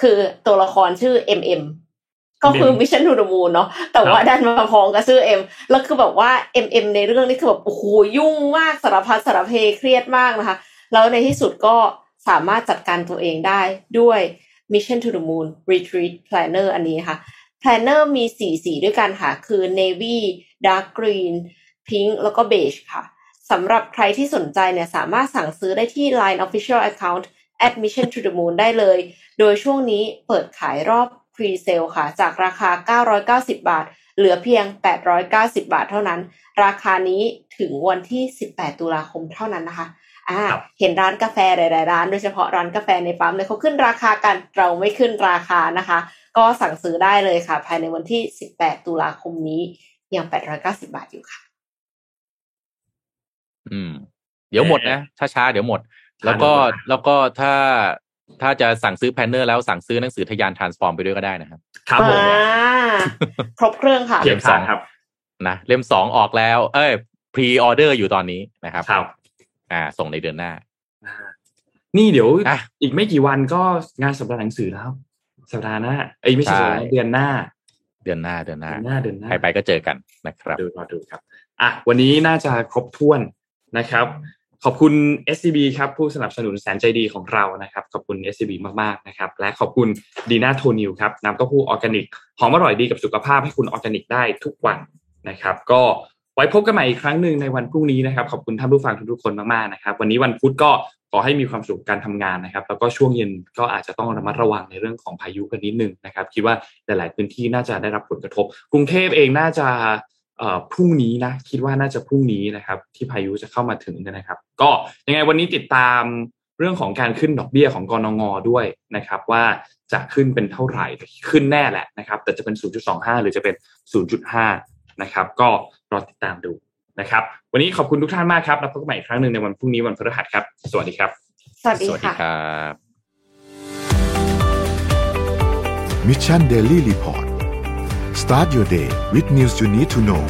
คือตัวละครชื่อ MM ก็คือ Mission to the Moon เนาะแต่ว่าดันมาพ้องกับชื่อ M แล้วคือแบบว่า MM ในเรื่องนี้คือแบบโอ้โหยุ่งมากสารพัดสารเพเครียดมากนะคะ แล้วในที่สุดก็ สามารถจัดการตัวเองได้ด้วย Mission to the Moon Retreat Planner อันนี้ค่ะ Planner มีสีสีด้วยกันค่ะ คือ Navy Dark Green Pink แล้วก็ Beige ค่ะสำหรับใครที่สนใจเนี่ยสามารถสั่งซื้อได้ที่ Line Official Account Admission to the Moon ได้เลย โดยช่วงนี้เปิดขายรอบ Pre-sale ค่ะ จากราคา 990 บาท เหลือเพียง 890 บาทเท่านั้น ราคานี้ถึงวันที่ 18 ตุลาคมเท่านั้นนะคะ อ่าครับเห็นร้านกาแฟหลายๆร้านโดยเฉพาะร้านกาแฟในปั๊มเลยเขาขึ้นราคากันเราไม่ขึ้นราคานะคะ ก็สั่งซื้อได้เลยค่ะ ภายในวันที่ 18 ตุลาคมนี้ยัง 890 บาทอยู่ค่ะ อืม เดี๋ยวหมดนะช้าๆเดี๋ยวหมด แล้วก็แล้วก็ถ้าถ้าจะสั่งซื้อ planner แล้วสั่งซื้อหนังสือทะยาน Transform ไปด้วยก็ได้นะครับ ครับผมอ่าครบเครื่องค่ะเขียนสองครับ นะเล่มสองออกแล้ว เอ้ย pre-order อยู่ตอนนี้นะครับครับ อ่า ส่งในเดือนหน้าอ่านี่เดี๋ยวอะอีกไม่กี่วันก็งานสัปดาห์หนังสือแล้ว สัปดาห์หน้าเอ้ยไม่ใช่ใช่สัปดาห์เดือนหน้า เดือนหน้าเดือนหน้าเดือนหน้าเดือนหน้าใครไปก็เจอกันนะครับดูรอดูครับอะวันนี้น่าจะครบถ้วนนะครับ ขอบคุณ SCB ครับ ผู้สนับสนุนแสนใจดีของเรานะครับ ขอบคุณ SCB มากๆนะครับ และขอบคุณดีน่าโทนิวครับน้ำเต้าหู้ออร์แกนิกหอมอร่อยดีกับสุขภาพให้คุณออร์แกนิกได้ทุกวันนะครับ ก็ ไว้พบกันใหม่อีกครั้งหนึ่งในวันพรุ่งนี้นะครับ ขอบคุณท่านผู้ฟังทุกๆคนมากๆนะครับ วันนี้วันพุธก็ขอให้มีความสุขการทำงานนะครับ แล้วก็ช่วงเย็นก็อาจจะต้องระมัดระวังในเรื่องของพายุกันนิดนึงนะครับ คิดว่าหลาย ๆ พื้นที่น่าจะได้รับผลกระทบ กรุงเทพเองน่าจะเอ่อพรุ่งนี้นะคิดว่าน่าจะพรุ่งนี้นะครับ ที่พายุจะเข้ามาถึงเนี่ยนะครับ ก็ยังไงวันนี้ติดตามเรื่องของการขึ้นดอกเบี้ยของกรงงด้วยนะครับ ว่าจะขึ้นเป็นเท่าไหร่ขึ้นแน่แหละนะครับ แต่จะเป็น 0.25 หรือจะเป็น 0.5 นะครับ ก็ รอติดตามดูนะครับ วันนี้ขอบคุณทุกท่านมากครับแล้วพบกันใหม่อีกครั้งหนึ่งในวันพรุ่งนี้วันพฤหัสครับ สวัสดีครับ สวัสดีสวัสดีค่ะครับ Mission Daily Report start your day with news you need to know